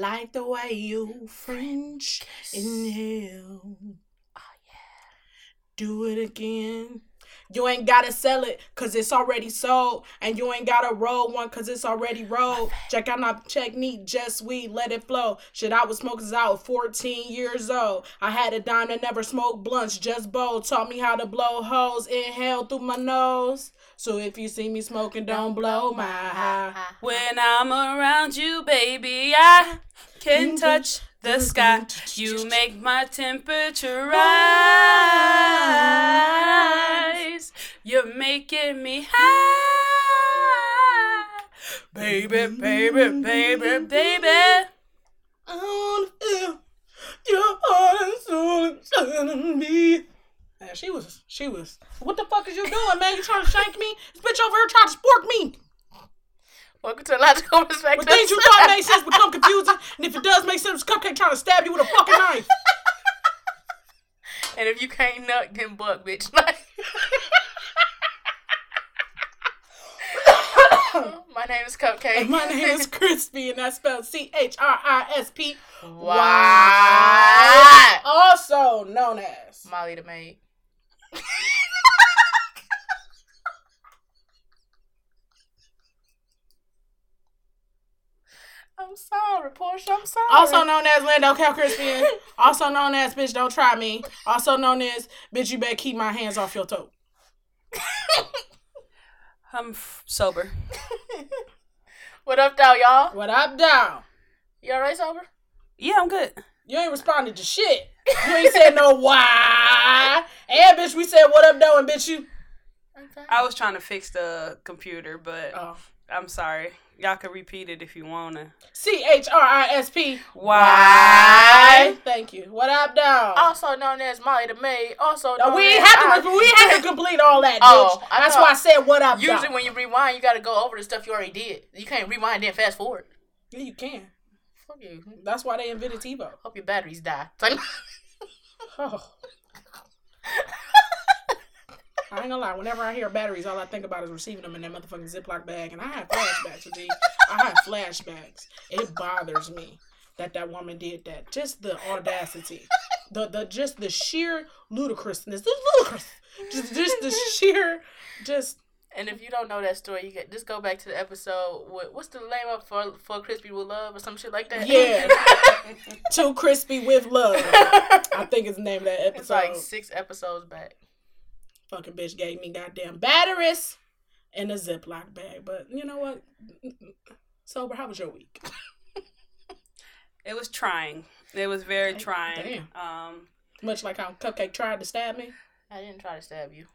like the way you French inhale. Oh yeah. Do it again. You ain't gotta sell it cause it's already sold. And you ain't gotta roll one cause it's already rolled. Check out my technique, just weed, let it flow. Shit, I was smoking since I was 14 years old. I had a dime that never smoked blunts, just bowl. Taught me how to blow holes, inhale through my nose. So if you see me smoking, don't blow my high. When I'm around you, baby, I can mm-hmm. touch the sky. You make my temperature rise. You're making me high. Baby, baby, baby, baby. I wanna feel your heart and soul inside of me. Man, she was, she was. What the fuck is you doing, man? You trying to shank me? This bitch over here trying to spork me. Welcome to Logical Perspective. But things you thought made sense become confusing, and if it does make sense, Cupcake trying to stab you with a fucking knife. And if you can't nut, then buck, bitch. Like. My name is Cupcake. And my name is Chrispy, and that's spelled C H R I S P. Why? Also known as. Molly the maid. I'm sorry, Portia. I'm sorry. Also known as Lando Calcrispian. also known as Bitch Don't Try Me. Also known as Bitch You Better Keep My Hands Off Your Toe. I'm f- sober. what up, though, y'all? What up, down? You alright, sober? Yeah, I'm good. You ain't responded to shit. You ain't said no why. And bitch, we said what up, though, and bitch, you. I was trying to fix the computer, but Oh. I'm sorry. Y'all can repeat it if you wanna. C H R I S P. Why? Thank you. What up, down? Also known as Molly the maid. Also, No, known we ain't as have I- We had to complete all that, oh, bitch. Oh, I That's why I said what up, Usually, down. when you rewind, you got to go over the stuff you already did. You can't rewind then fast forward. Yeah, you can. Fuck you. That's why they invented TiVo. Hope your batteries die. Oh. I ain't gonna lie. Whenever I hear batteries, all I think about is receiving them in that motherfucking Ziploc bag, and I have flashbacks. G. I have flashbacks. It bothers me that that woman did that. Just the audacity, the the just the sheer ludicrousness. The ludicrous. Just just the sheer. Just and if you don't know that story, you get just go back to the episode. With, what's the name of for for crispy with love or some shit like that? Yeah. too crispy with love. I think it's the name of that episode. it's like six episodes back. Fucking bitch gave me goddamn batteries in a Ziploc bag. But you know what? Sober, how was your week? It was trying. It was very trying. Damn. Um, Much like how Cupcake tried to stab me. I didn't try to stab you.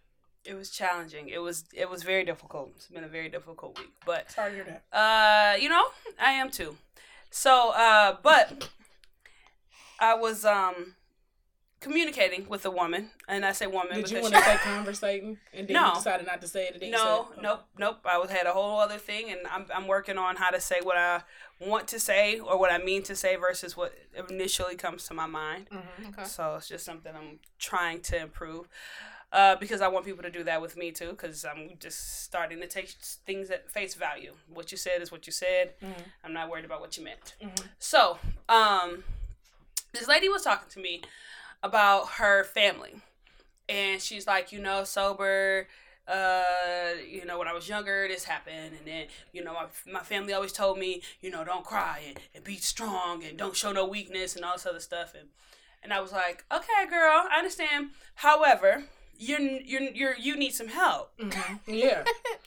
It was challenging. It was it was very difficult. It's been a very difficult week, but Sorry to hear that. Uh, you know, I am too. So, uh, but I was um communicating with a woman, and I say woman Did you want to say conversating and then No. you decided not to say it? And no, said, nope, nope. I was had a whole other thing, and I'm I'm working on how to say what I want to say or what I mean to say versus what initially comes to my mind. Mhm. Okay. So it's just something I'm trying to improve. Uh, because I want people to do that with me too. Because I'm just starting to take things at face value. What you said is what you said. Mhm. I'm not worried about what you meant. Mhm. So, um, this lady was talking to me about her family, and she's like, you know, sober. Uh, you know, when I was younger, this happened, and then you know, my, my family always told me, you know, don't cry and, and be strong and don't show no weakness and all this other stuff, and and I was like, okay, girl, I understand. However, you're you're you're you need some help, Mhm. Yeah.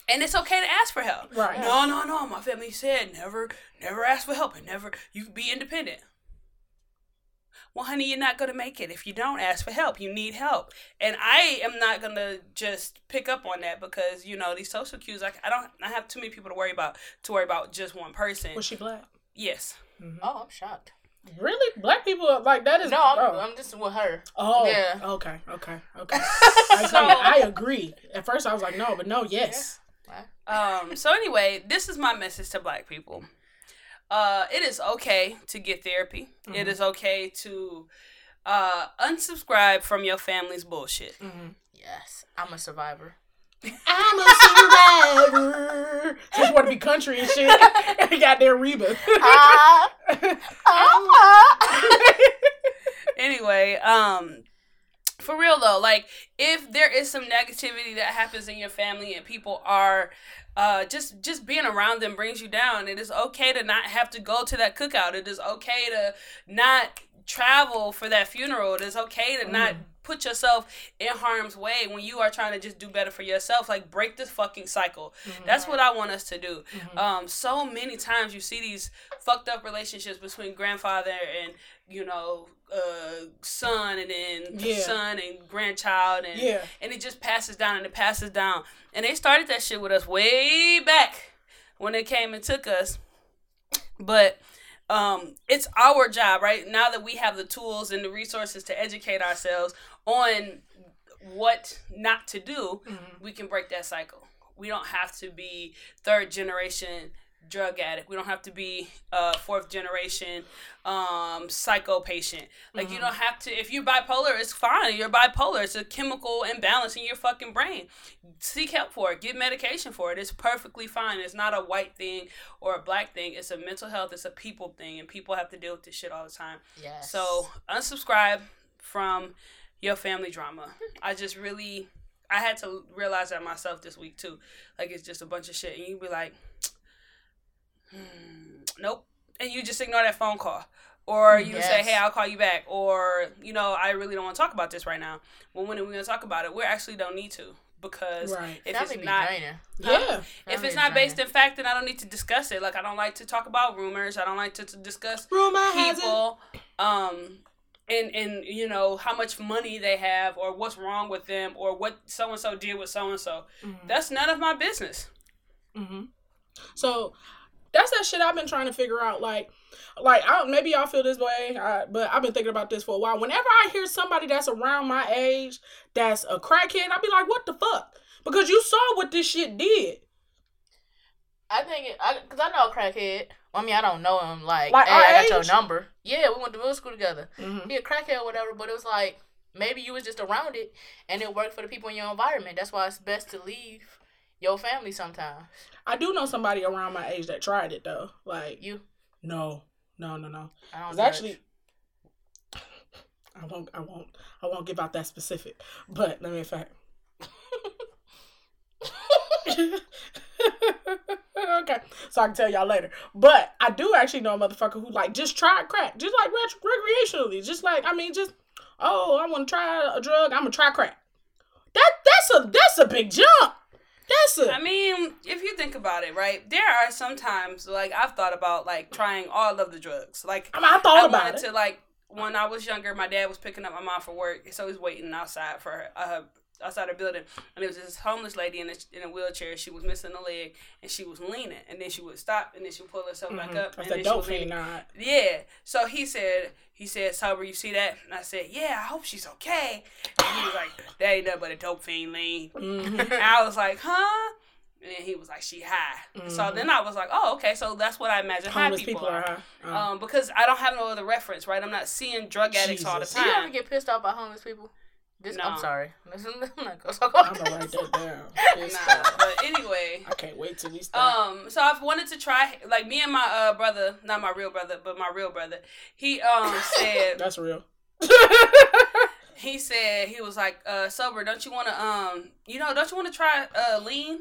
and it's okay to ask for help. Right. No, no, no. My family said never, never ask for help and never you be independent. Well, honey, you're not gonna make it if you don't ask for help. You need help, and I am not gonna just pick up on that because you know these social cues. Like I don't, I have too many people to worry about to worry about just one person. Was she black? Yes. Mhm. Oh, I'm shocked. Really? Black people are like that is No, I'm, oh. I'm just with her. Oh, Yeah. okay, okay, okay. I, So- agree. I agree. At first, I was like, no, but no, yes. Um, so anyway, this is my message to black people. Uh, it is okay to get therapy. It Mhm. is okay to uh, unsubscribe from your family's bullshit. Mm-hmm. Yes, I'm a survivor. I'm a survivor. Just want to be country and shit. Got their Reba. Ah. Ah. anyway, um, for real though, like if there is some negativity that happens in your family and people are uh, just just being around them brings you down. It is okay to not have to go to that cookout. It is okay to not travel for that funeral. It is okay to mm. not put yourself in harm's way when you are trying to just do better for yourself. Like break this fucking cycle. Mm-hmm. That's what I want us to do. Mm-hmm. Um, so many times you see these fucked up relationships between grandfather and you know uh son and then yeah. son and grandchild and yeah. and it just passes down and it passes down and they started that shit with us way back when they came and took us but um it's our job right now that we have the tools and the resources to educate ourselves on what not to do mm-hmm. we can break that cycle we don't have to be third generation drug addict. We don't have to be a fourth generation um, psycho patient. Like mm-hmm. you don't have to. If you're bipolar, it's fine. You're bipolar. It's a chemical imbalance in your fucking brain. Seek help for it. Get medication for it. It's perfectly fine. It's not a white thing or a black thing. It's a mental health. It's a people thing, and people have to deal with this shit all the time. Yes. So unsubscribe from your family drama. I just really. I had to realize that myself this week too. Like it's just a bunch of shit, and you'd be like, hmm, nope. And you just ignore that phone call. Or you yes. say, hey, I'll call you back. Or, you know, I really don't want to talk about this right now. Well, when are we going to talk about it? We actually don't need to. Because right. if That'd it's not, yeah, if it's not based in fact, then I don't need to discuss it. Like I don't like to talk about rumors. I don't like to, to discuss Rumor people. Um, and and you know how much money they have or what's wrong with them or what so and so did with so and so. That's none of my business. Mm-hmm. So that's that shit I've been trying to figure out. Like, like I maybe y'all feel this way, I, but I've been thinking about this for a while. Whenever I hear somebody that's around my age that's a crackhead, I'll be like, "What the fuck?" Because you saw what this shit did. I think, it, I, cause I know a crackhead. I mean, I don't know him. Like, like hey, I got your number. Yeah, we went to middle school together. Mm-hmm. He a crackhead or whatever, but it was like maybe you was just around it, and it worked for the people in your environment. That's why it's best to leave your family sometimes. I do know somebody around my age that tried it though. Like you? No, no, no, no. I don't. It's actually. I won't. I won't. I won't give out that specific. But let me in fact. okay, so I can tell y'all later. But I do actually know a motherfucker who like just tried crack, just like recreationally, just like I mean, just oh, I want to try a drug. I'm gonna try crack. That that's a that's a big jump. That's. I mean, if you think about it, right, there are sometimes like I've thought about like trying all of the drugs. Like I, mean, I thought I about it. to like when I was younger, my dad was picking up my mom for work, so he's waiting outside for her, uh, outside the building, and there was this homeless lady in a, in a wheelchair. She was missing a leg, and she was leaning, and then she would stop, and then she would pull herself mm-hmm. back up. That's and then dope she not. Yeah. So he said, he said, "Sober, you see that?" And I said, "Yeah, I hope she's okay." And he was like, "That ain't nothing but a dope fiend lean." Mm-hmm. and I was like, "Huh?" And then he was like, "She high." Mm-hmm. So then I was like, "Oh, okay." So that's what I imagine Homeless high people, people are. are high. Um, because I don't have no other reference, right? I'm not seeing drug addicts Jesus. all the time. Do you ever get pissed off by homeless people? This, no. I'm sorry. I'm not gonna talk about I'm gonna write that down. nah, but anyway, I can't wait till we start. Um, so I've wanted to try, like me and my uh brother, not my real brother, but my real brother. He um said that's real. he said he was like, uh, sober. Don't you want to um, you know, don't you want to try uh lean?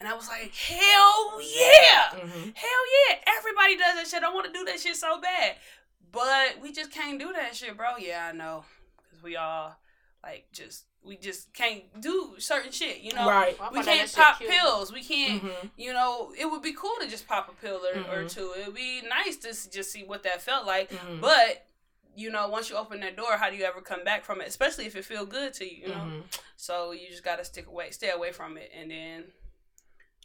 And I was like, hell yeah, mm-hmm. hell yeah! Everybody does that shit. I want to do that shit so bad, but we just can't do that shit, bro. Yeah, I know, because we all like just we just can't do certain shit, you know. Right. we can't pop pills. We can't, mm-hmm. you know. It would be cool to just pop a pill or, mm-hmm. or two. It would be nice to just see what that felt like. Mm-hmm. But you know, once you open that door, how do you ever come back from it? Especially if it feel good to you, you know. Mm-hmm. So you just gotta stick away, stay away from it, and then,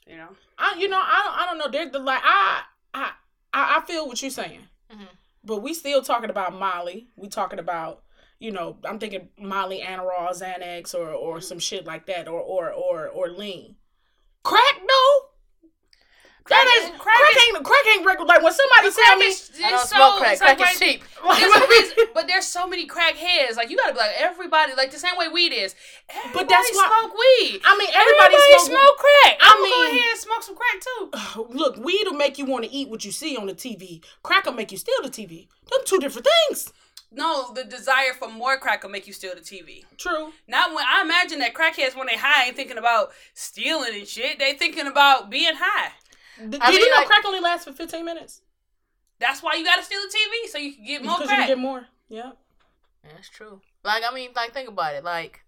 you know. I, you know, I don't, I don't know. There's the like, I, I, I feel what you're saying, mm-hmm. but we still talking about Molly. We talking about you know, I'm thinking Molly, Adderall, Xanax, or or mm-hmm. some shit like that, or or or or lean. Crack, no. Crack, that ain't, crack, crack ain't crack ain't regular. Like when somebody tell me, is, I don't so, smoke crack. Crack like, is cheap. There's but there's so many crack heads. Like you gotta be like everybody. Like the same way weed is. Everybody but that's why, smoke weed. I mean, everybody, everybody smoke, smoke crack. I am mean, go ahead and smoke some crack too. Look, weed will make you want to eat what you see on the TV. Crack will make you steal the TV. Them two different things. No, the desire for more crack will make you steal the TV. True. Not when I imagine that crackheads when they high ain't thinking about stealing and shit. They thinking about being high. Do I mean, you know like, crack only lasts for fifteen minutes? That's why you gotta steal the TV so you can get more. Because you can get more. Yeah. That's true. Like I mean, like think about it. Like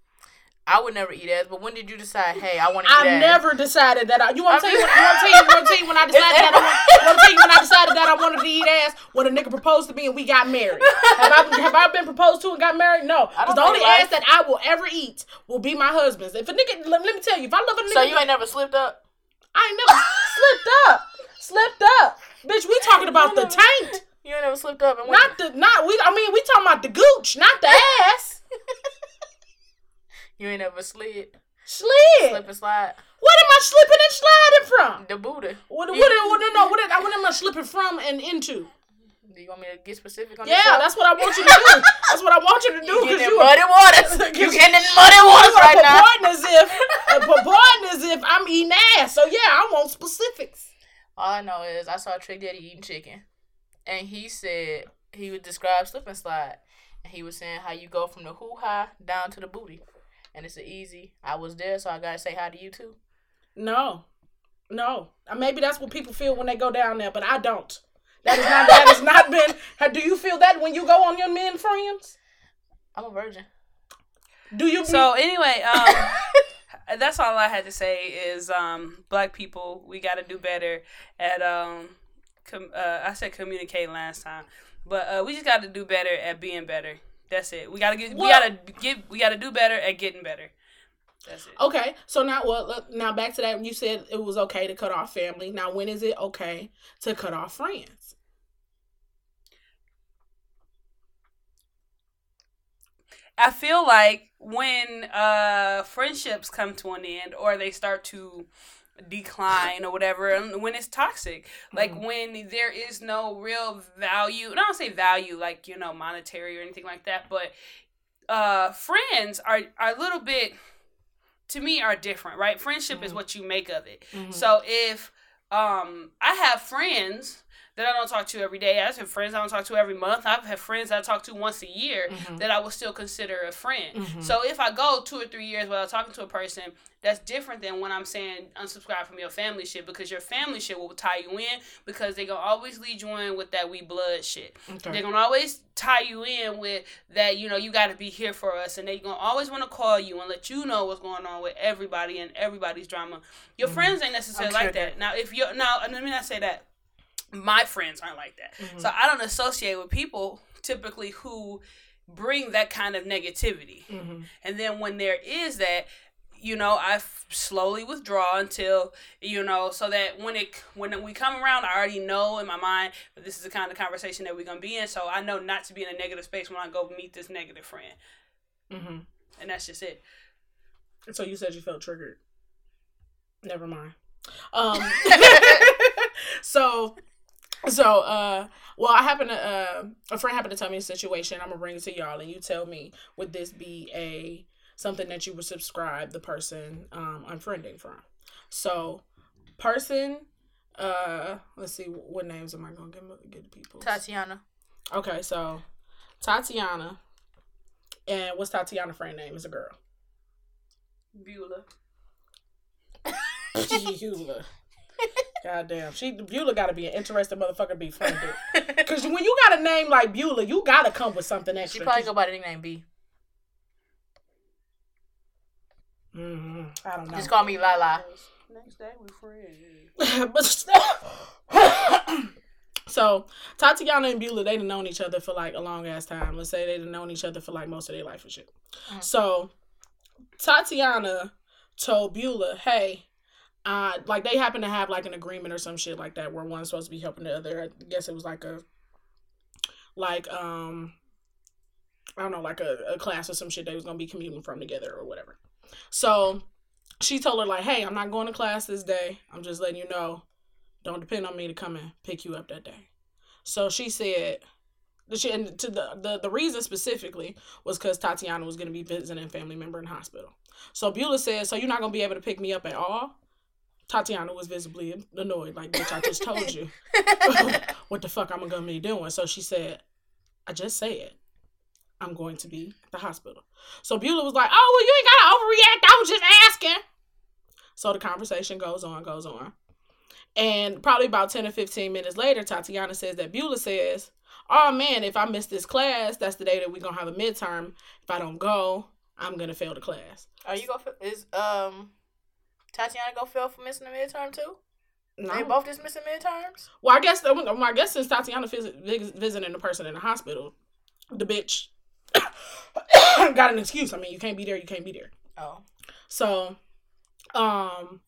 I would never eat ass, but when did you decide? Hey, I want to eat I never decided that. I, you want to tell you? Want to tell you? Want to tell you when I decided that? I want, want to tell you when I decided that I wanted to eat ass when a nigga proposed to me and we got married. Have I have I been proposed to and got married? No. Because the only ass that I will ever eat will be my husband's. If a nigga, let, let me tell you, if I love a nigga, so you ain't never slipped up. I ain't never slipped up. Slipped up, bitch. We talking about the taint. You ain't never slipped up and not the not we. I mean, we talking about the gooch, not the ass. You ain't ever slid. Slid. Slip and slide. What am I slipping and sliding from? The booty. What? What? what, what no, what, what am I slipping from and into? Do you want me to get specific on Yeah, that's what I want you to do. that's what I want you to do. You getting muddy waters. You getting in muddy waters right now. as if, purporting as if I'm eating ass. So yeah, I want specifics. All I know is I saw Trick Daddy eating chicken, and he said he would describe slip and slide, and he was saying how you go from the hoo ha down to the booty and it's an easy. I was there, so I gotta say hi to you too. No, no. Uh, maybe that's what people feel when they go down there, but I don't. That is not. that has not been. How, Do you feel that when you go on your men friends? I'm a virgin. Do you? So anyway, um, that's all I had to say. Is um, black people, we got to do better at um, com- uh, I said communicate last time, but uh, we just got to do better at being better. That's it. We gotta get. Well, we gotta get. We gotta do better at getting better. That's it. Okay, so now well, now back to that. You said it was okay to cut off family. Now, when is it okay to cut off friends? I feel like when uh friendships come to an end or they start to decline or whatever and when it's toxic like mm-hmm. when there is no real value and i don't say value like you know monetary or anything like that but uh friends are are a little bit to me are different right friendship mm-hmm. is what you make of it mm-hmm. so if um i have friends that I don't talk to every day. I have friends I don't talk to every month. I've friends I talk to once a year mm-hmm. that I will still consider a friend. Mm-hmm. So if I go two or three years without talking to a person, that's different than when I'm saying unsubscribe from your family shit because your family shit will tie you in because they're gonna always lead you in with that we blood shit. Okay. They're gonna always tie you in with that, you know, you gotta be here for us and they're gonna always wanna call you and let you know what's going on with everybody and everybody's drama. Your mm-hmm. friends ain't necessarily like that. Now if you're now let me not say that my friends aren't like that. Mm-hmm. So I don't associate with people typically who bring that kind of negativity. Mm-hmm. And then when there is that, you know, I slowly withdraw until you know, so that when it when we come around, I already know in my mind that this is the kind of conversation that we're gonna be in. So I know not to be in a negative space when I go meet this negative friend. Mm-hmm. And that's just it. So you said you felt triggered. Never mind. Um. so so, uh, well, I happen to, uh, a friend happened to tell me a situation. I'm gonna bring it to y'all, and you tell me would this be a something that you would subscribe the person um unfriending from? So, person, uh, let's see, what names am I gonna give give people? Tatiana. Okay, so Tatiana, and what's Tatiana friend name? Is a girl. Beulah. Beulah. God damn. She Beulah gotta be an interesting motherfucker to be friended. Cause when you got a name like Beulah, you gotta come with something extra. She probably go by the nickname B. Mm-hmm. I don't know. Just call me Lala. Next day we friends. but so Tatiana and Beulah, they've known each other for like a long ass time. Let's say they've known each other for like most of their life and shit. Mm-hmm. So Tatiana told Beulah, hey, uh, like they happen to have like an agreement or some shit like that where one's supposed to be helping the other. I guess it was like a, like um, I don't know, like a, a class or some shit they was gonna be commuting from together or whatever. So she told her like, "Hey, I'm not going to class this day. I'm just letting you know Don't depend on me to come and pick you up that day. So she said, she, and to the, the, the reason specifically was because Tatiana was going to be visiting a family member in hospital. So Beulah said, So you're not going to be able to pick me up at all? Tatiana was visibly annoyed, like, bitch, I just told you what the fuck I'm gonna be doing. So she said, I just said I'm going to be at the hospital. So Beulah was like, Oh, well, you ain't gotta overreact. I was just asking. So the conversation goes on, goes on. And probably about 10 or 15 minutes later, Tatiana says that Beulah says, Oh man, if I miss this class, that's the day that we're gonna have a midterm. If I don't go, I'm gonna fail the class. Are you gonna is um Tatiana go fail for missing the midterm too? No. They both just missing midterms. Well, I guess well, I guess since Tatiana visit, visiting the person in the hospital, the bitch got an excuse. I mean, you can't be there. You can't be there. Oh. So, um,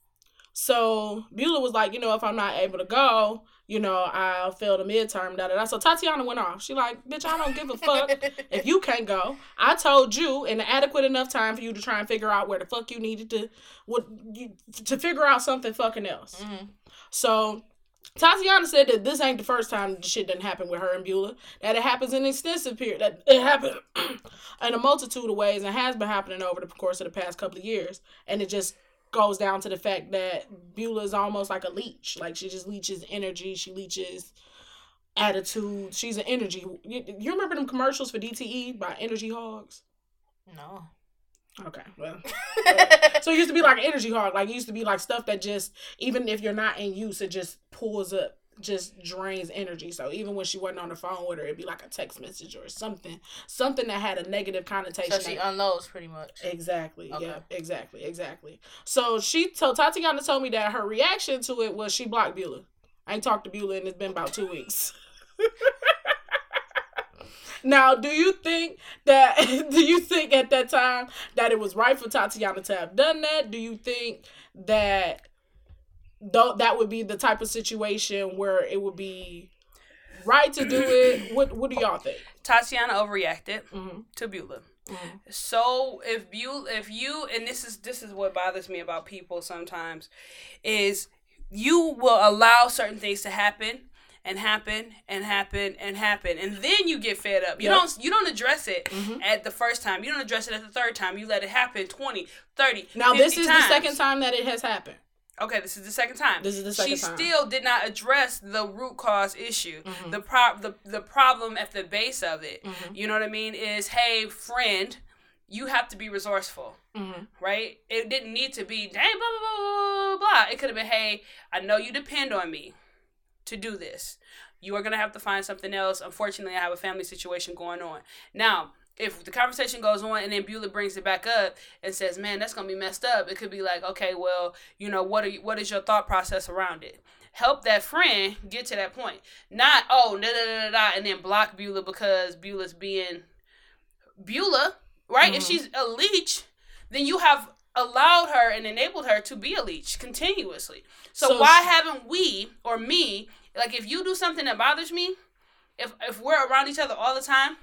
so Beulah was like, you know, if I'm not able to go, you know, I failed a midterm, da da da. So Tatiana went off. She like, bitch, I don't give a fuck if you can't go. I told you in adequate enough time for you to try and figure out where the fuck you needed to what you to figure out something fucking else. Mm-hmm. So Tatiana said that this ain't the first time the shit didn't happen with her and Beulah. That it happens in an extensive period. That it happened in a multitude of ways and has been happening over the course of the past couple of years. And it just goes down to the fact that mm-hmm. Beulah is almost like a leech. Like she just leeches energy. She leeches attitude. She's an energy. You, you remember them commercials for DTE by Energy Hogs? No. Okay, well, so it used to be like an energy hog. Like it used to be like stuff that just even if you're not in use, it just pulls up just drains energy. So even when she wasn't on the phone with her, it'd be like a text message or something, something that had a negative connotation. So she unloads pretty much. Exactly. Okay. Yeah. Exactly. Exactly. So she told Tatiana told me that her reaction to it was she blocked Beulah. I ain't talked to Beulah and it's been about two weeks. now, do you think that do you think at that time that it was right for Tatiana to have done that? Do you think that though that would be the type of situation where it would be right to do it. What What do y'all think? Tatiana overreacted mm-hmm. to Beulah. Mm-hmm. So if you if you and this is this is what bothers me about people sometimes is you will allow certain things to happen and happen and happen and happen and then you get fed up you yep. don't you don't address it mm-hmm. at the first time you don't address it at the third time you let it happen 20 30 now this is times. the second time that it has happened Okay, this is the second time. This is the second she time. still did not address the root cause issue. Mm-hmm. The prop the, the problem at the base of it. Mm-hmm. You know what I mean? Is hey friend, you have to be resourceful. Mm-hmm. Right? It didn't need to be dang blah blah blah blah blah. It could have been, hey, I know you depend on me to do this. You are gonna have to find something else. Unfortunately, I have a family situation going on. Now, if the conversation goes on and then Beulah brings it back up and says, "Man, that's gonna be messed up," it could be like, "Okay, well, you know, what are you, what is your thought process around it?" Help that friend get to that point. Not oh da da da da and then block Beulah because Beulah's being Beulah, right? Mm-hmm. If she's a leech, then you have allowed her and enabled her to be a leech continuously. So, so why she- haven't we or me like if you do something that bothers me, if if we're around each other all the time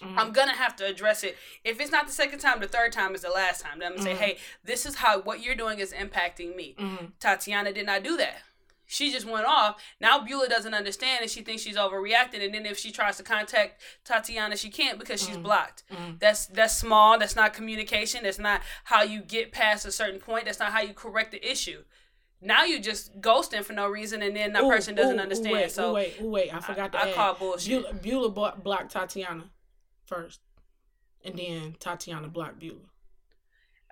Mm-hmm. I'm gonna have to address it. If it's not the second time, the third time is the last time. Then I'm gonna mm-hmm. say, hey, this is how what you're doing is impacting me. Mm-hmm. Tatiana did not do that. She just went off. Now Beulah doesn't understand and she thinks she's overreacting. And then if she tries to contact Tatiana, she can't because she's mm-hmm. blocked. Mm-hmm. That's that's small. That's not communication. That's not how you get past a certain point. That's not how you correct the issue. Now you just ghosting for no reason, and then that ooh, person doesn't ooh, understand. Ooh, wait, so wait, wait, I forgot to I, add. Call bullshit. Beulah, Beulah blocked Tatiana first, and then Tatiana blocked Beulah.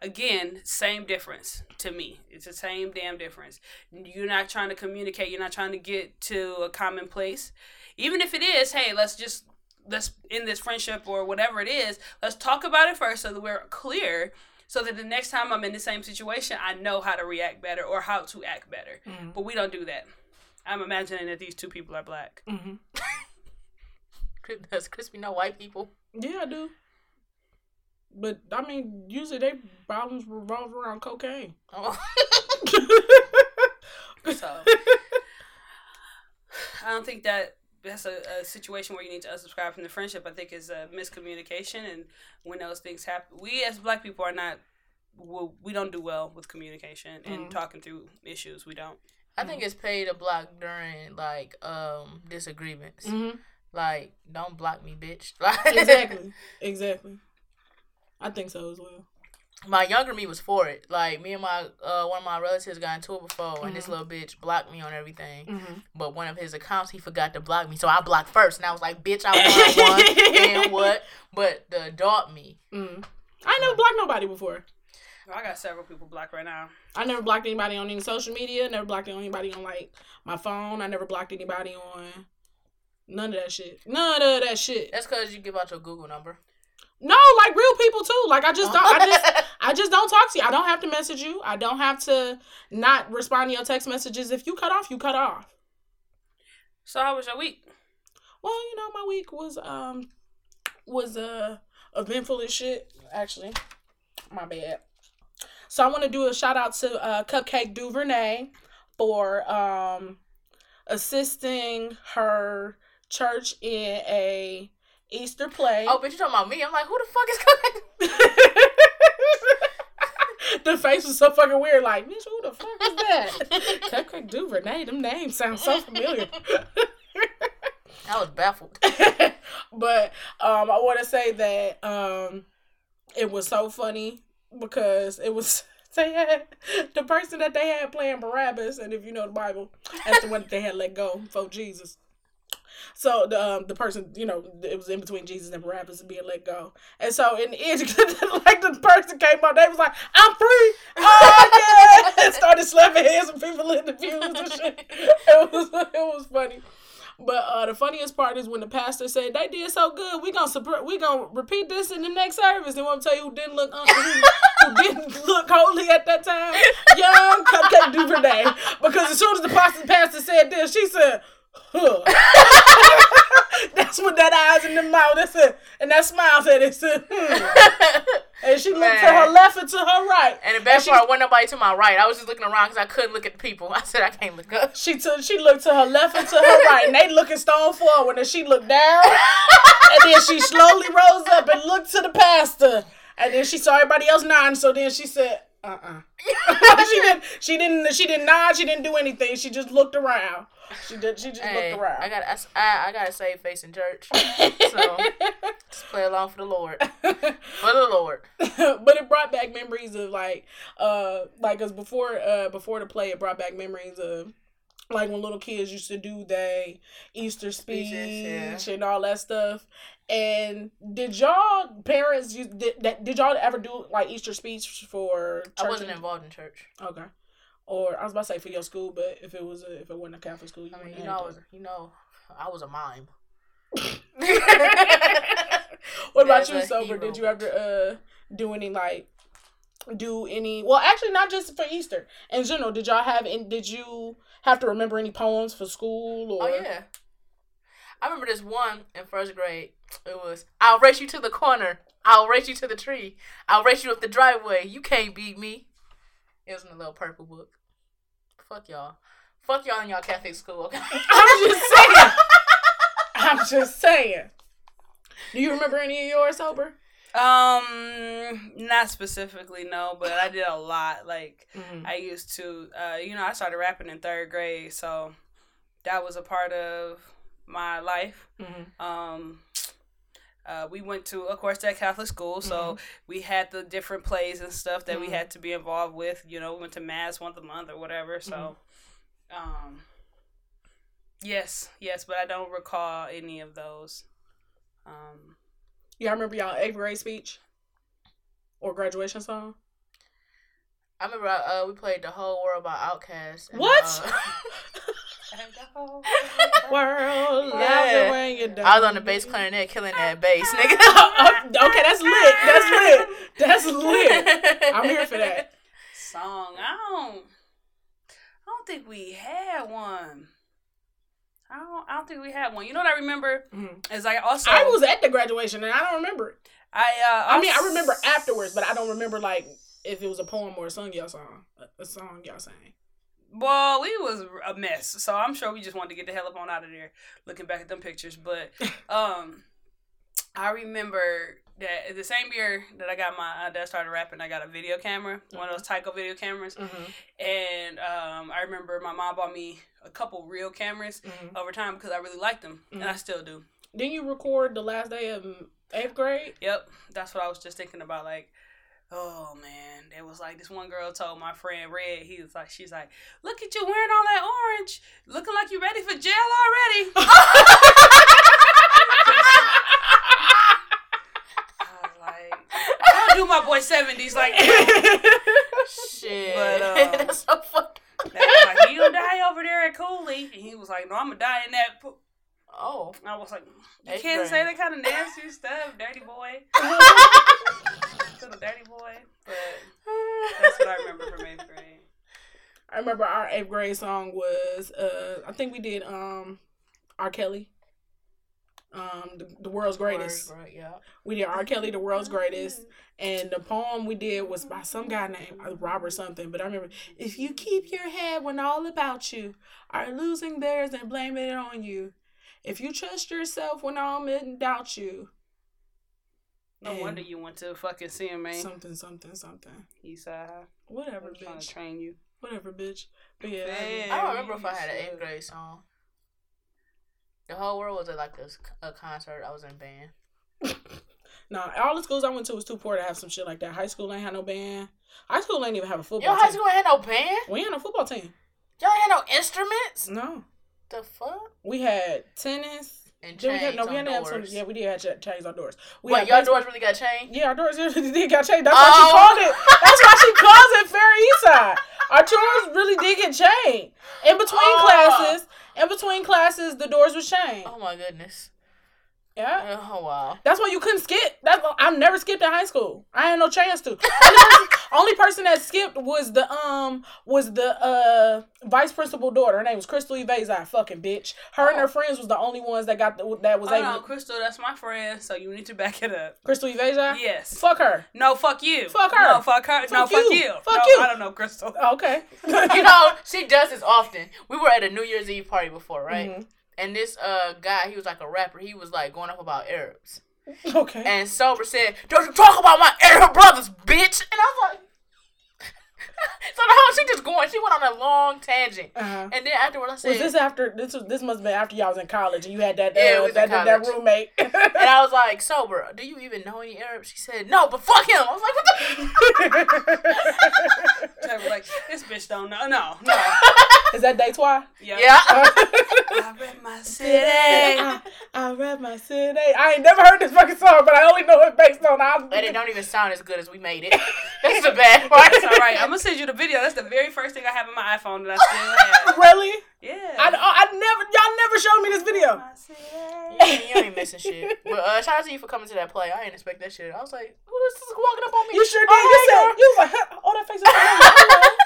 Again, same difference to me. It's the same damn difference. You're not trying to communicate. You're not trying to get to a common place. Even if it is, hey, let's just let's end this friendship or whatever it is. Let's talk about it first so that we're clear. So that the next time I'm in the same situation, I know how to react better or how to act better. Mm-hmm. But we don't do that. I'm imagining that these two people are black. Mm-hmm. Does Chrispy know white people? Yeah, I do. But I mean, usually they problems revolve around cocaine. Oh. so I don't think that that's a, a, situation where you need to unsubscribe from the friendship. I think is a miscommunication, and when those things happen, we as Black people are not. we don't do well with communication and mm-hmm. talking through issues. We don't. I think it's paid a block during like um disagreements. Mm-hmm. Like, don't block me, bitch. exactly. Exactly. I think so as well. My younger me was for it. Like me and my uh, one of my relatives got into it before, mm-hmm. and this mm-hmm. little bitch blocked me on everything. Mm-hmm. But one of his accounts, he forgot to block me, so I blocked first, and I was like, "Bitch, I want one." and what? But the adult me, mm. I never blocked nobody before. I got several people blocked right now. I never blocked anybody on any social media. Never blocked anybody on like my phone. I never blocked anybody on none of that shit. None of that shit. That's because you give out your Google number. No, like real people too. Like I just don't. I just I just don't talk to you. I don't have to message you. I don't have to not respond to your text messages. If you cut off, you cut off. So how was your week? Well, you know, my week was um was uh eventful as shit. Actually, my bad. So I want to do a shout out to uh, Cupcake Duvernay for um, assisting her church in a Easter play. Oh, but you talking about me? I'm like, who the fuck is Cupcake? the face was so fucking weird. Like, bitch, who the fuck is that? Cupcake Duvernay. Them names sound so familiar. I was baffled. but um, I want to say that um, it was so funny because it was they had the person that they had playing Barabbas, and if you know the Bible, that's the one that they had let go for Jesus. So the um, the person, you know, it was in between Jesus and Barabbas being let go. And so in the end, like the person came up, they was like, "I'm free!" Oh yeah, and started slapping hands with people in the pews and shit. It was it was funny. But uh, the funniest part is when the pastor said they did so good, we gonna support, we gonna repeat this in the next service. And want to tell you who didn't look who, who didn't look holy at that time, young Cupcake Duvernay. Because as soon as the pastor said this, she said, "Huh." That's what that eyes in the mouth. That's it. And that smile said it. Hmm. And she looked Man. to her left and to her right. And the best and part, wasn't nobody to my right. I was just looking around because I couldn't look at the people. I said I can't look up. She took. She looked to her left and to her right, and they looking stone forward. And she looked down, and then she slowly rose up and looked to the pastor. And then she saw everybody else nodding. So then she said, "Uh uh-uh. uh she didn't. She didn't. She didn't nod. She didn't do anything. She just looked around. She did. She just hey, looked around. I got. I, I got to save face in church. So just play along for the Lord. For the Lord. but it brought back memories of like, uh, like cause before, uh, before the play, it brought back memories of like when little kids used to do their Easter speech Speeches, yeah. and all that stuff. And did y'all parents you did that? Did y'all ever do like Easter speech for? I wasn't involved in church. Okay. Or I was about to say for your school, but if it was a, if it wasn't a Catholic school, you I mean, you know, you know, I was a mime. what about you, sober? Did you ever uh do any like do any? Well, actually, not just for Easter in general. Did y'all have? In, did you have to remember any poems for school? Or? Oh yeah, I remember this one in first grade. It was I'll race you to the corner. I'll race you to the tree. I'll race you up the driveway. You can't beat me. It was in a little purple book. Fuck y'all. Fuck y'all in y'all Catholic school, okay? I'm just saying. I'm just saying. Do you remember any of yours sober? Um, not specifically, no, but I did a lot. Like mm-hmm. I used to, uh, you know, I started rapping in third grade, so that was a part of my life. Mm-hmm. Um, uh, we went to, of course, that Catholic school, so mm-hmm. we had the different plays and stuff that mm-hmm. we had to be involved with. You know, we went to mass once a month or whatever. So, mm-hmm. um, yes, yes, but I don't recall any of those. Um, yeah, I remember y'all eighth grade speech or graduation song. I remember uh, we played the whole world by Outkast. What? Uh, World yeah. when you're done. I was on the bass clarinet killing that bass, nigga. okay, that's lit. That's lit. That's lit. I'm here for that. Song. I don't I don't think we had one. I don't I don't think we had one. You know what I remember? Mm-hmm. Is I also I was at the graduation and I don't remember it. I uh I mean I remember afterwards, but I don't remember like if it was a poem or a song y'all song. A song y'all sang. Well, we was a mess, so I'm sure we just wanted to get the hell up on out of there. Looking back at them pictures, but um, I remember that the same year that I got my uh, that I started rapping, I got a video camera, mm-hmm. one of those Tyco video cameras, mm-hmm. and um, I remember my mom bought me a couple real cameras mm-hmm. over time because I really liked them, and I mm-hmm. still do. Didn't you record the last day of eighth grade? Yep, that's what I was just thinking about. Like, oh man, it was like this one girl told my friend Red. He was like, she's like, look at you wearing all that orange, looking like you're ready for jail already. I was like, I do my boy seventies like shit. But um, that's so fucking. like, you die over there at Cooley, and he was like, "No, I'm gonna die in that." Po-. Oh, I was like, "You can't say that kind of nasty stuff, dirty boy." Little dirty boy, but that's what I remember from eighth grade. I remember our eighth grade song was uh I think we did um R. Kelly um the, the world's greatest. Right, yeah. We did R. Kelly, the world's greatest, and the poem we did was by some guy named uh, Robert something. But I remember if you keep your head when all about you are losing theirs and blaming it on you, if you trust yourself when all men doubt you. No wonder you went to fucking CMA. Something, something, something. He Eastside. Whatever, bitch. Trying to train you. Whatever, bitch. But yeah, I don't remember if I had an eighth grade song. The whole world was at like a, a concert. I was in band. nah, all the schools I went to was too poor to have some shit like that. High school ain't had no band. High school ain't even have a football. Team. Yo, high school ain't had no band. We ain't had no football team. Y'all ain't had no instruments. No. The fuck? We had tennis. And chains we had, no, we had some, yeah, we did have chains on doors. We Wait, y'all doors really got chained? Yeah, our doors really did got chained. That's oh. why she oh. called it. That's why she calls it Fair East Side. Our doors really did get chained. In between oh. classes, in between classes, the doors were chained. Oh my goodness. Yeah. Oh wow. That's why you couldn't skip. That's I've never skipped in high school. I had no chance to. only, person, only person that skipped was the um was the uh vice principal daughter. Her name was Crystal Evazai. Fucking bitch. Her oh. and her oh. friends was the only ones that got the, that was oh, able. No, Crystal, that's my friend. So you need to back it up. Crystal Evazai. Yes. Fuck her. No, fuck you. Fuck her. No, fuck her. Fuck no, you. fuck you. Fuck no, you. I don't know, Crystal. Okay. you know she does this often. We were at a New Year's Eve party before, right? Mm-hmm and this uh guy, he was like a rapper. He was like going up about Arabs. Okay. And Sober said, "Don't you talk about my Arab brothers, bitch?" And I was like. so the whole she just going. She went on a long tangent, uh-huh. and then afterwards I said, "Was this after this? Was this must have been after y'all was in college and you had that uh, yeah, that, that, that roommate?" and I was like, "So, bro, do you even know any Arab?" She said, "No, but fuck him." I was like, "What the?" like this bitch don't know. No, no. Is that day twice? Yeah. Yeah. I read my city. I, I rep my city. I ain't never heard this fucking song, but I only know it based on. I, and it don't even sound as good as we made it. That's the bad part. That's all right. I'm gonna send you the video. That's the very first thing I have on my iPhone that I still have. really? Yeah. I, I never, y'all never showed me this video. Yeah, you ain't missing shit. But uh, shout out to you for coming to that play. I didn't expect that shit. I was like, who is this walking up on me? You sure did. Oh, you said, you was like, oh, that face is Hello.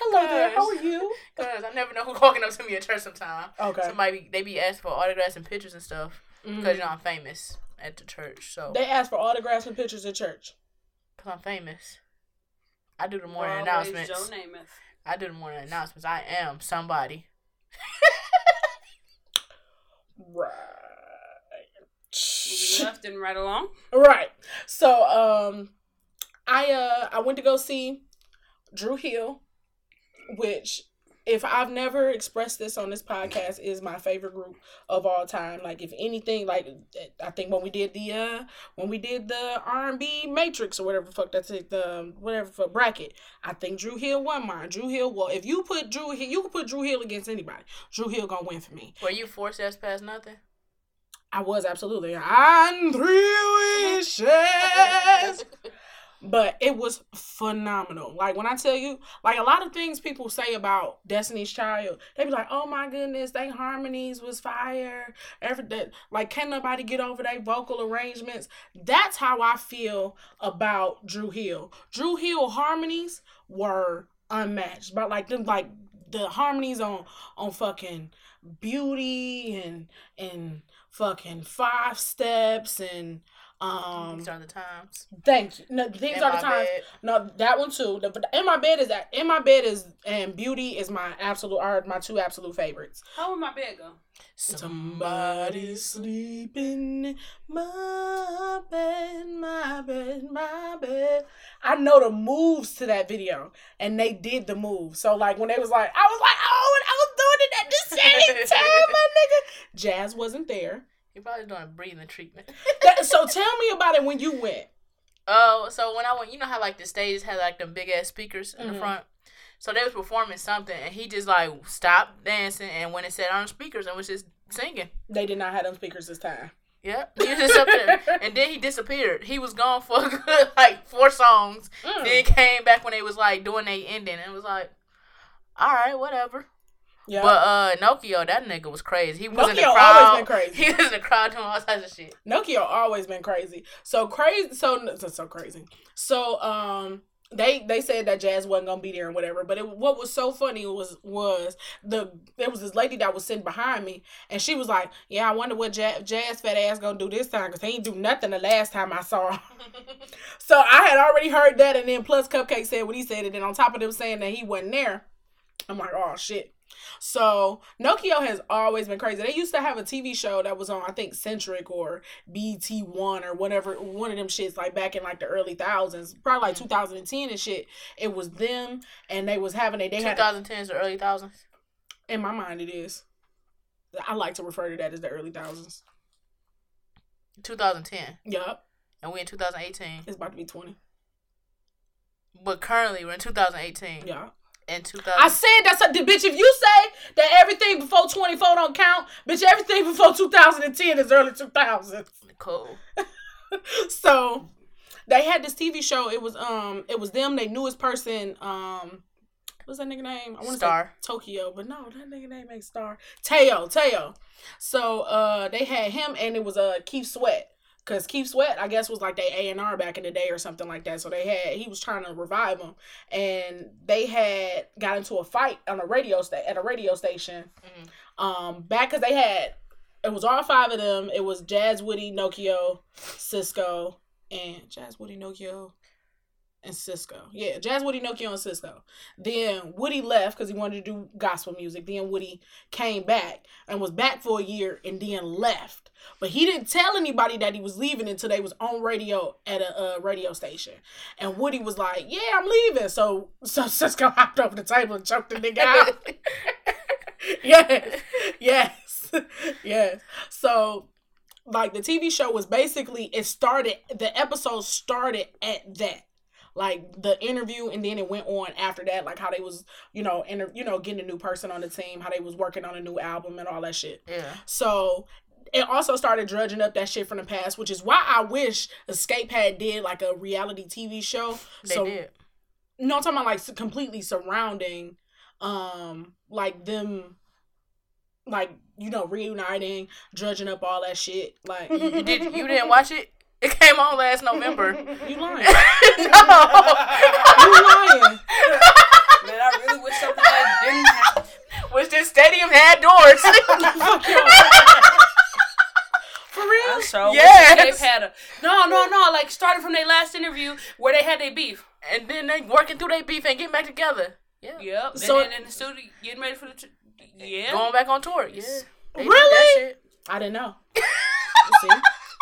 Hello there. How are you? Cause I never know who's walking up to me at church sometime. Okay. Somebody be, they be asking for autographs and pictures and stuff. Mm-hmm. Cause you know I'm famous at the church. So they ask for autographs and pictures at church. Cause I'm famous. I do the morning announcements. Joe Namath. I do the morning announcements. I am somebody. right. left and right along. Right. So um I uh I went to go see Dru Hill, which if I've never expressed this on this podcast, is my favorite group of all time. Like if anything, like I think when we did the uh when we did the R and B Matrix or whatever fuck that's it, the whatever for bracket, I think Dru Hill won mine. Dru Hill, well, if you put Dru Hill, you can put Dru Hill against anybody. Dru Hill gonna win for me. Were you forced to past nothing? I was absolutely. I'm three wishes. But it was phenomenal. Like when I tell you, like a lot of things people say about Destiny's Child, they be like, "Oh my goodness, they harmonies was fire." Every that, like, can nobody get over their vocal arrangements? That's how I feel about Dru Hill. Dru Hill harmonies were unmatched, but like them, like the harmonies on on fucking Beauty and and fucking Five Steps and Um, these are the times. Thank you. No, these in are the times. Bed. No, that one too. The, in my bed is that. In my bed is and beauty is my absolute are my two absolute favorites. How would my bed go? Somebody sleeping my bed, my bed, my bed. I know the moves to that video, and they did the move. So like when they was like, I was like, oh, and I was doing it at the same time, my nigga. Jazz wasn't there. You're probably doing a breathing treatment. that, so tell me about it when you went. Oh, so when I went, you know how like the stage had like them big ass speakers in mm-hmm. the front. So they was performing something, and he just like stopped dancing and went and sat on the speakers and was just singing. They did not have them speakers this time. Yep, he was just up there, and then he disappeared. He was gone for good, like four songs. Mm. Then came back when they was like doing their ending, and was like, "All right, whatever." Yeah. But uh Nokio, that nigga was crazy. He was Nokio in the crowd. always been crazy. He was in the crowd doing all types of shit. Nokio always been crazy. So crazy so so, so crazy. So um they they said that Jazz wasn't gonna be there and whatever. But it, what was so funny was was the there was this lady that was sitting behind me and she was like, "Yeah, I wonder what Jazz, Jazz fat ass gonna do this time because he ain't do nothing the last time I saw him." so I had already heard that, and then plus Cupcake said what he said, and then on top of them saying that he wasn't there, I'm like, "Oh shit." So Nokio has always been crazy. They used to have a TV show that was on, I think, Centric or BT One or whatever, one of them shits like back in like the early thousands, probably like mm-hmm. 2010 and shit. It was them, and they was having a they 2010s had, or early thousands. In my mind, it is. I like to refer to that as the early thousands. 2010. Yep. And we in 2018. It's about to be 20. But currently, we're in 2018. Yeah in 2000. I said that's a bitch. If you say that everything before 24 don't count, bitch, everything before 2010 is early 2000s. Cool. so they had this TV show. It was um, it was them. They newest person. Um, what's that nigga name? I want to say Tokyo, but no, that nigga name ain't Star. Teo, Teo. So uh, they had him, and it was uh Keith Sweat. Cause Keith Sweat, I guess, was like they A and R back in the day or something like that. So they had he was trying to revive them, and they had got into a fight on a radio sta- at a radio station. Mm-hmm. Um, back because they had it was all five of them. It was Jazz, Woody, Nokio, Sisqó, and Jazz, Woody, Nokio, and Sisqó. Yeah, Jazz, Woody, Nokio, and Sisqó. Then Woody left because he wanted to do gospel music. Then Woody came back and was back for a year and then left. But he didn't tell anybody that he was leaving until they was on radio at a, a radio station. And Woody was like, "Yeah, I'm leaving." So so Sisqó hopped over the table and choked the nigga out. yes, yes, yes. So like the TV show was basically it started the episode started at that like the interview and then it went on after that like how they was you know inter- you know getting a new person on the team how they was working on a new album and all that shit yeah so it also started drudging up that shit from the past which is why i wish Xscape had did like a reality tv show they so did. no i'm talking about like completely surrounding um like them like you know reuniting drudging up all that shit like you, did you didn't watch it it came on last November. You lying? no, you lying. Man, I really wish something like didn't happen. Wish this stadium had doors. For real? So yeah. They've had a no, no, no. Like starting from their last interview where they had their beef, and then they working through their beef and getting back together. Yeah. Yep. So in the studio, getting ready for the t- yeah, going back on tour. Yeah. really? I didn't know. see.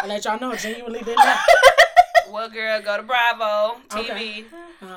I let y'all know. Genuinely didn't know. well, girl, go to Bravo TV. Okay.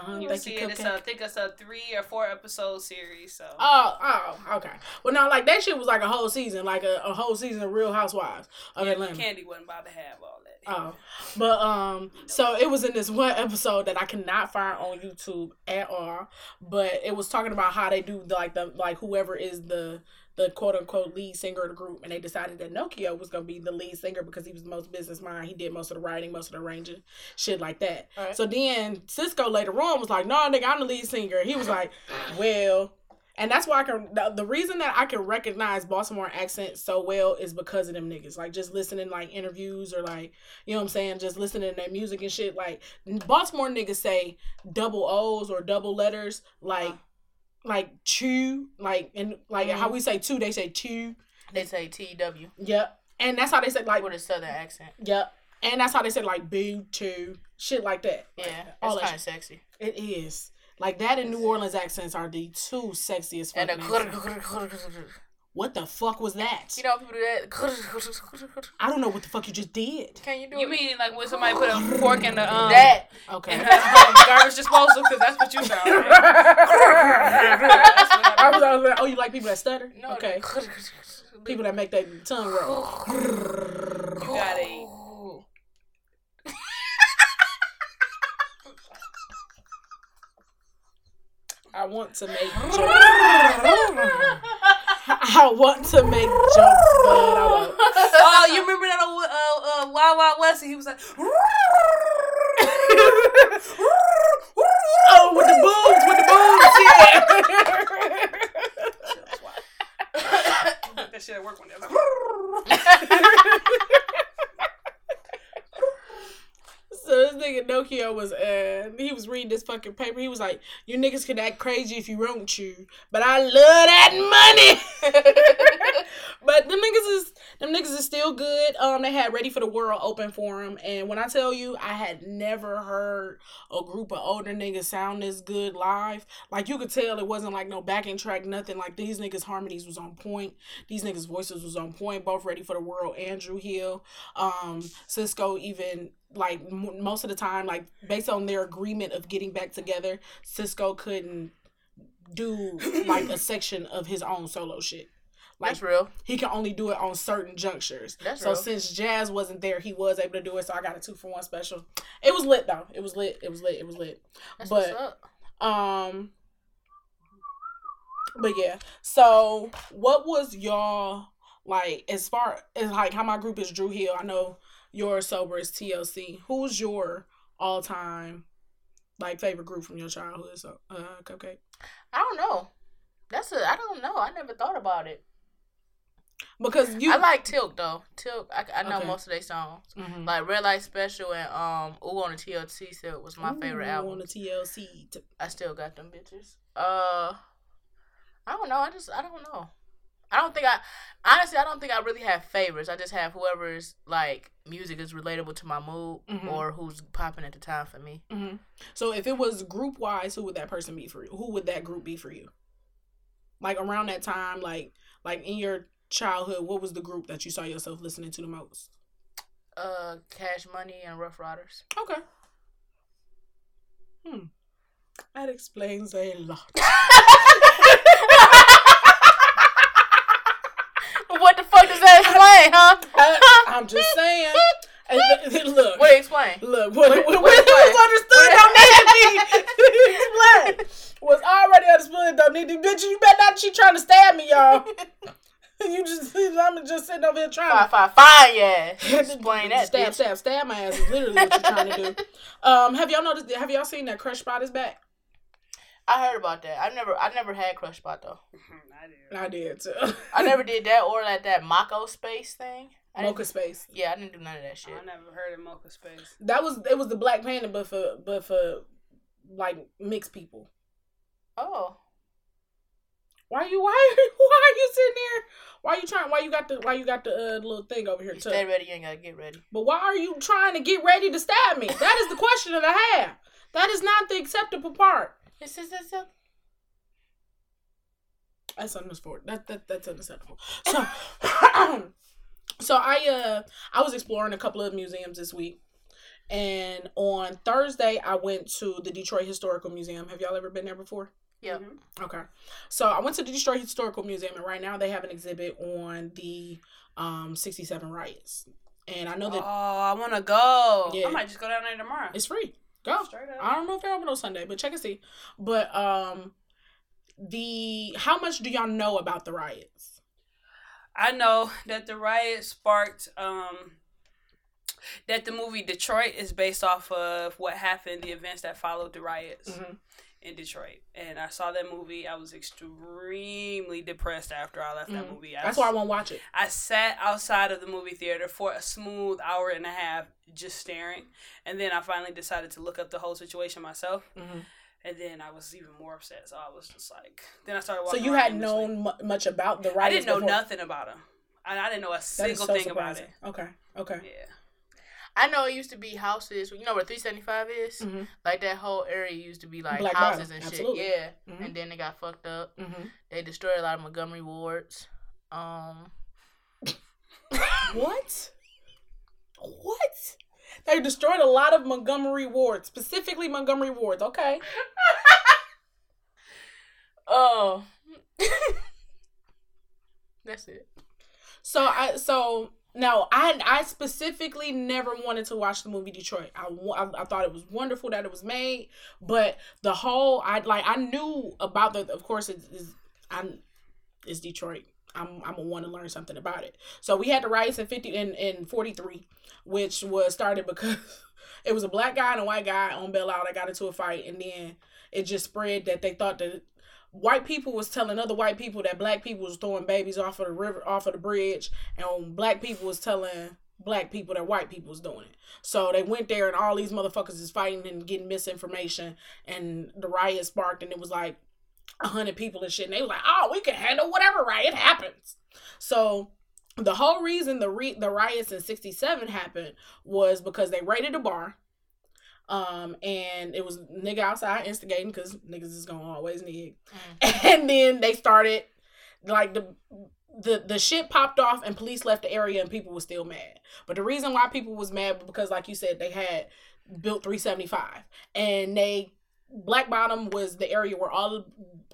Uh-huh. You see it. It's a, I think it's a three or four episode series. So. Oh, oh, okay. Well, now like that shit was like a whole season, like a, a whole season of Real Housewives of yeah, Atlanta. Kandi wasn't about to have all that. Oh, but um, so it was in this one episode that I cannot find on YouTube at all. But it was talking about how they do like the like whoever is the the quote unquote lead singer of the group, and they decided that Nokio was gonna be the lead singer because he was the most business mind. He did most of the writing, most of the arranging, shit like that. Right. So then Sisqó later on was like, "No, nah, nigga, I'm the lead singer." He was like, "Well." And that's why I can. The, the, reason that I can recognize Baltimore accent so well is because of them niggas. Like just listening like interviews or like you know what I'm saying, just listening to their music and shit. Like Baltimore niggas say double O's or double letters like like chew, like and like mm-hmm. how we say two, they say chew. They say T W. Yep. And that's how they say like with a southern accent. Yep. And that's how they said like boo two shit like that. Yeah, like, all kind of sexy. It is like that and New Orleans accents are the two sexiest. And what the fuck was that? You know people do that. I don't know what the fuck you just did. Can you do? It? You it? mean like when somebody put a fork in the um that? Okay. in the um, garbage disposal? Because that's what you sound. Like. I was, I was like, oh, you like people that stutter? No. Okay. People that make their tongue roll. You gotta eat. I want to make jokes. I want to make jokes, but I won't. Oh, you remember that old uh, uh, Wild Wild West? And he was like, oh, with the boobs, with the boobs, yeah. that shit at work one day. I was like, This nigga Nokio was uh he was reading this fucking paper. He was like, "You niggas can act crazy if you want to, but I love that money." but them niggas is them niggas is still good. Um, they had Ready for the World open for him, and when I tell you, I had never heard a group of older niggas sound this good live. Like you could tell it wasn't like no backing track, nothing. Like these niggas harmonies was on point. These niggas voices was on point. Both Ready for the World, and Dru Hill, um, Sisqó even like m- most of the time, like based on their agreement of getting back together, Sisqó couldn't do like a section of his own solo shit. Like That's real. he can only do it on certain junctures. That's so real. since Jazz wasn't there, he was able to do it. So I got a two for one special. It was lit though. It was lit. It was lit. It was lit. That's But-. Um. But yeah. So what was y'all like as far as like how my group is Dru Hill? I know your sober is TLC. Who's your all time like favorite group from your childhood? So uh Cupcake. I don't know. That's a. I don't know. I never thought about it. Because you I like Tilk though. Tilk. I, I know Okay. most of their songs. Mhm. Like Red Light Special and um Ooh on the TLC Silk was my favorite album. on the TLC. I still got them bitches. Uh, I don't know. I just I don't know. I don't think I honestly I don't think I really have favorites. I just have whoever's like music is relatable to my mood Mhm. or who's popping at the time for me. hmm So if it was group wise, who would that person be for you? Who would that group be for you? Like around that time, like like in your childhood, what was the group that you saw yourself listening to the most? Uh, Cash Money and Ruff Ryders. Okay. Hmm. That explains a lot. what the fuck does that explain, huh? I, I'm just saying. Look, What explain? look, what, what, what, what was understood don't need to be explained. Was already understood don't need to. Bitch, you better not. She trying to stab me, y'all. You just, I'm just sitting over here trying to Five five five. Yeah. Explain that. Stab, bitch. stab, stab my ass is literally what you're trying to do. Um, have y'all noticed? Have y'all seen that Crush Spot is back? I heard about that. I never I never had Crush Spot though. I did. I did too. I never did that or like that Mako Space thing. I Mocha Space. Yeah, I didn't do none of that shit. I never heard of Mocha Space. That was it. Was the Black Panda, but for but for like mixed people. Oh. Why are you? Why? Why are you sitting there? Why are you trying? Why you got the? Why you got the uh, little thing over here You too? stay ready, you ain't gotta get ready. But why are you trying to get ready to stab me? That is the question that I have. That is not the acceptable part. It's, it's, it's, it's, That's unacceptable. That, that that's unacceptable. So, so I uh I was exploring a couple of museums this week, and on Thursday I went to the Detroit Historical Museum. Have y'all ever been there before? Yep. Mhm. Okay. So I went to the Detroit Historical Museum, and right now they have an exhibit on the um '67 riots, and I know that. Oh, I want to go. Yeah. I might just go down there tomorrow. it's free. Go. Straight up. I don't know if they're open on Sunday, but check and see. But um, the how much do y'all know about the riots? I know that the riot sparked um that the movie Detroit is based off of what happened, the events that followed the riots Mhm. In Detroit. And I saw that movie. I was extremely depressed after I left that Mhm. movie. I That's why I won't watch it. I sat outside of the movie theater for a smooth hour and a half just staring. And then I finally decided to look up the whole situation myself. Mhm. And then I was even more upset. So I was just like, then I started watching So you hadn't known mu- much about the writers. I didn't know before. nothing about him. I, I didn't know a single so thing about it. Okay. Okay. Yeah. I know it used to be houses. You know where three seventy five is? Mm-hmm. Like that whole area used to be like Black houses and Absolutely. shit. Yeah. Mm-hmm. And then it got fucked up. Mm-hmm. They destroyed a lot of Montgomery wards. Um. what? What? They destroyed a lot of Montgomery wards, specifically Montgomery wards. Okay. oh. That's it. So I so no, I I specifically never wanted to watch the movie Detroit. I, I, I thought it was wonderful that it was made, but the whole I like I knew about the of course it is I is Detroit. I'm I'm gonna want to learn something about it. So we had the riots in fifty in in forty three, which was started because it was a black guy and a white guy on Isle that got into a fight, and then it just spread that they thought that white people was telling other white people that black people was throwing babies off of the river off of the bridge and black people was telling black people that white people was doing it. So they went there and all these motherfuckers is fighting and getting misinformation and the riot sparked and it was like a hundred people and shit and they was like, Oh, we can handle whatever riot happens. So the whole reason the re- the riots in 67 happened was because they raided a bar um, and it was nigga outside instigating because niggas is gonna always nig. Mm. And then they started like the the the shit popped off and police left the area and people were still mad. But the reason why people was mad because like you said they had built 375 and they Black Bottom was the area where all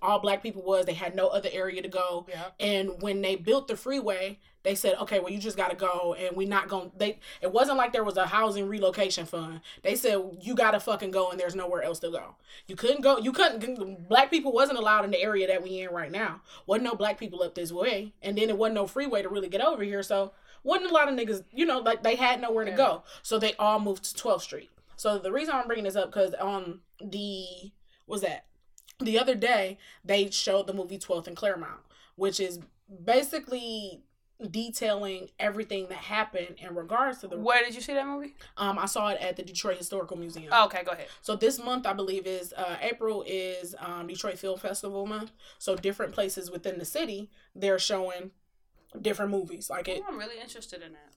all black people was. They had no other area to go. Yeah. And when they built the freeway, they said, "Okay, well you just got to go and we're not going to they it wasn't like there was a housing relocation fund. They said you got to fucking go and there's nowhere else to go. You couldn't go. You couldn't black people wasn't allowed in the area that we in right now. Wasn't no black people up this way. And then it wasn't no freeway to really get over here, so wasn't a lot of niggas, you know, like they had nowhere to yeah. go. So they all moved to 12th Street. So the reason I'm bringing this up because on the was that the other day they showed the movie 12th and Clairmount, which is basically detailing everything that happened in regards to the. Where did you see that movie? Um, I saw it at the Detroit Historical Museum. Oh, okay, go ahead. So this month, I believe, is uh, April is um, Detroit Film Festival month. So different places within the city, they're showing different movies. Like it. Oh, I'm really interested in that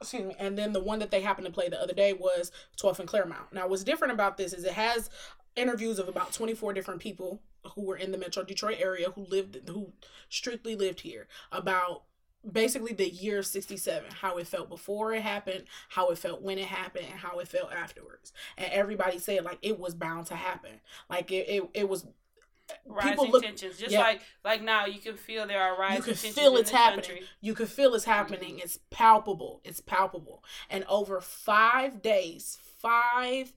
excuse me, and then the one that they happened to play the other day was 12th and Clairmount. Now, what's different about this is it has interviews of about 24 different people who were in the Metro Detroit area who lived, who strictly lived here about basically the year of 67 how it felt before it happened how it felt when it happened and how it felt afterwards and everybody said like it was bound to happen like it, it, it was rising look, tensions. Just yeah. like like now, you can feel there are rising. You can feel it's happening. Country. You can feel it's happening. It's palpable. It's palpable. And over five days, five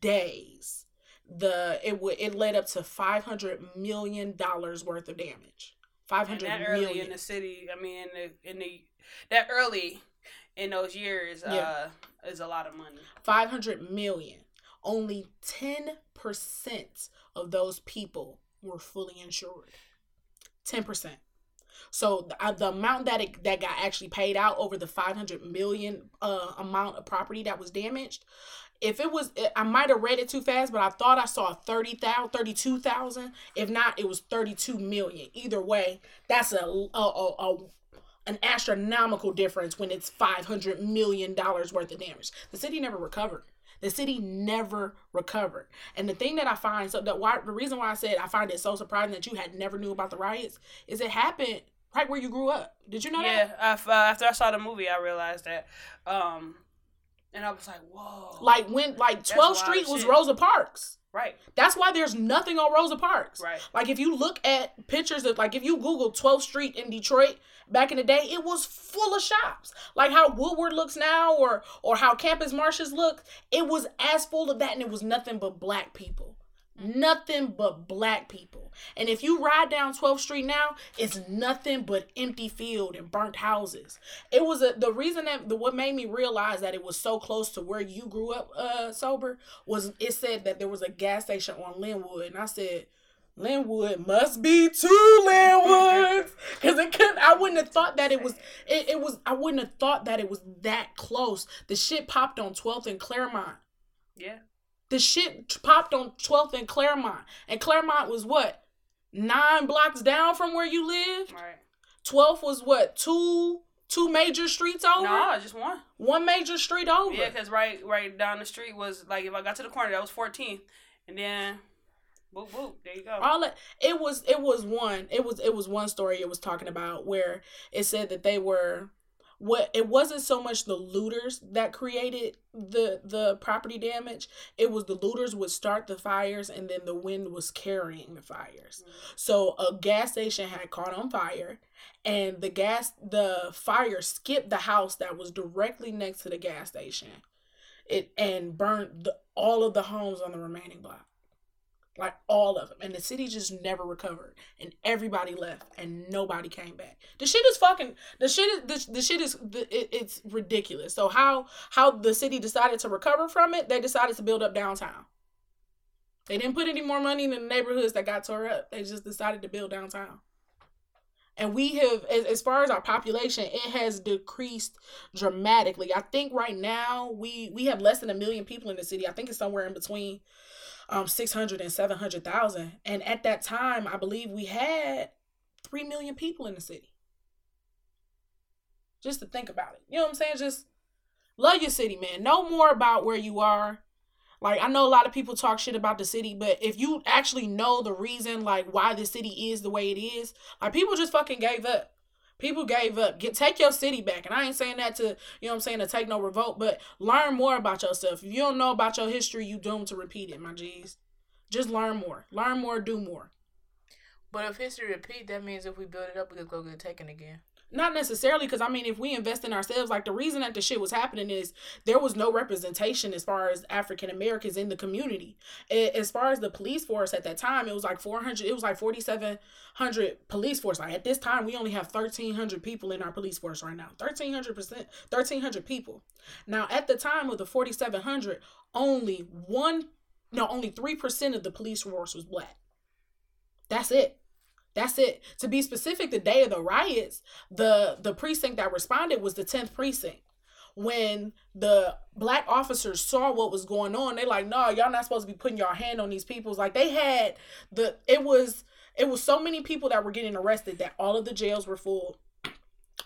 days, the it would it led up to five hundred million dollars worth of damage. Five hundred early in the city. I mean, in the, in the that early in those years yeah. uh, is a lot of money. Five hundred million. Only ten percent of those people were fully insured. 10%. So the, uh, the amount that it, that got actually paid out over the 500 million uh, amount of property that was damaged, if it was I might have read it too fast, but I thought I saw 30,000, 32,000. If not, it was 32 million. Either way, that's a, a, a, a an astronomical difference when it's 500 million dollars worth of damage. The city never recovered. The city never recovered. And the thing that I find so the why the reason why I said I find it so surprising that you had never knew about the riots is it happened right where you grew up. Did you know yeah, that? Yeah, uh, after I saw the movie, I realized that. Um, and I was like, whoa. Like when like 12th Street was Rosa Parks. Right. That's why there's nothing on Rosa Parks. Right. Like if you look at pictures of like if you Google 12th Street in Detroit back in the day, it was full of shops. Like how Woodward looks now or or how Campus Martius look, it was as full of that and it was nothing but black people. Nothing but black people. And if you ride down 12th Street now, it's nothing but empty field and burnt houses. It was a the reason that the what made me realize that it was so close to where you grew up uh sober was it said that there was a gas station on Linwood and I said Linwood must be two Linwoods because it couldn't. I wouldn't have thought that it was. It, it was. I wouldn't have thought that it was that close. The shit popped on 12th and Clairmount. Yeah. The shit popped on 12th and Clairmount. And Clairmount was what? Nine blocks down from where you lived? Right. 12th was what? Two two major streets over. No, just one. One major street over. Yeah, because right, right down the street was like if I got to the corner, that was 14th, and then Boop boop. There you go. All it, it was it was one it was it was one story it was talking about where it said that they were what it wasn't so much the looters that created the the property damage it was the looters would start the fires and then the wind was carrying the fires. Mm-hmm. so a gas station had caught on fire and the gas the fire skipped the house that was directly next to the gas station. It and burned the, all of the homes on the remaining block like all of them and the city just never recovered. And everybody left. And nobody came back. The shit is fucking the shit is the, the shit is the, it, it's ridiculous. So how how the city decided to recover from it they decided to build up downtown. They didn't put any more money in the neighborhoods that got tore up. They just decided to build downtown. And we have as, as far as our population it has decreased dramatically. I think right now we we have less than a million people in the city. I think it's somewhere in between um 600 and 700,000 and at that time I believe we had 3 million people in the city. Just to think about it. You know what I'm saying? Just love your city, man. Know more about where you are. Like I know a lot of people talk shit about the city, but if you actually know the reason like why the city is the way it is, like people just fucking gave up. People gave up. Get take your city back. And I ain't saying that to, you know I'm saying, to take no revolt, but learn more about yourself. If you don't know about your history, you doomed to repeat it, my G's. Just learn more. Learn more, do more. But if history repeat, that means if we build it up, we could go get taken again. Not necessarily, because I mean, if we invest in ourselves, like the reason that the shit was happening is there was no representation as far as African Americans in the community. As far as the police force at that time, it was like 400, it was like 4,700 police force. Like at this time, we only have 1,300 people in our police force right now. 1,300%, 1,300 people. Now, at the time of the 4,700, only one, no, only 3% of the police force was black. That's it. That's it. To be specific, the day of the riots, the the precinct that responded was the 10th precinct. When the black officers saw what was going on, they like, no, y'all not supposed to be putting your hand on these people's. Like they had the it was it was so many people that were getting arrested that all of the jails were full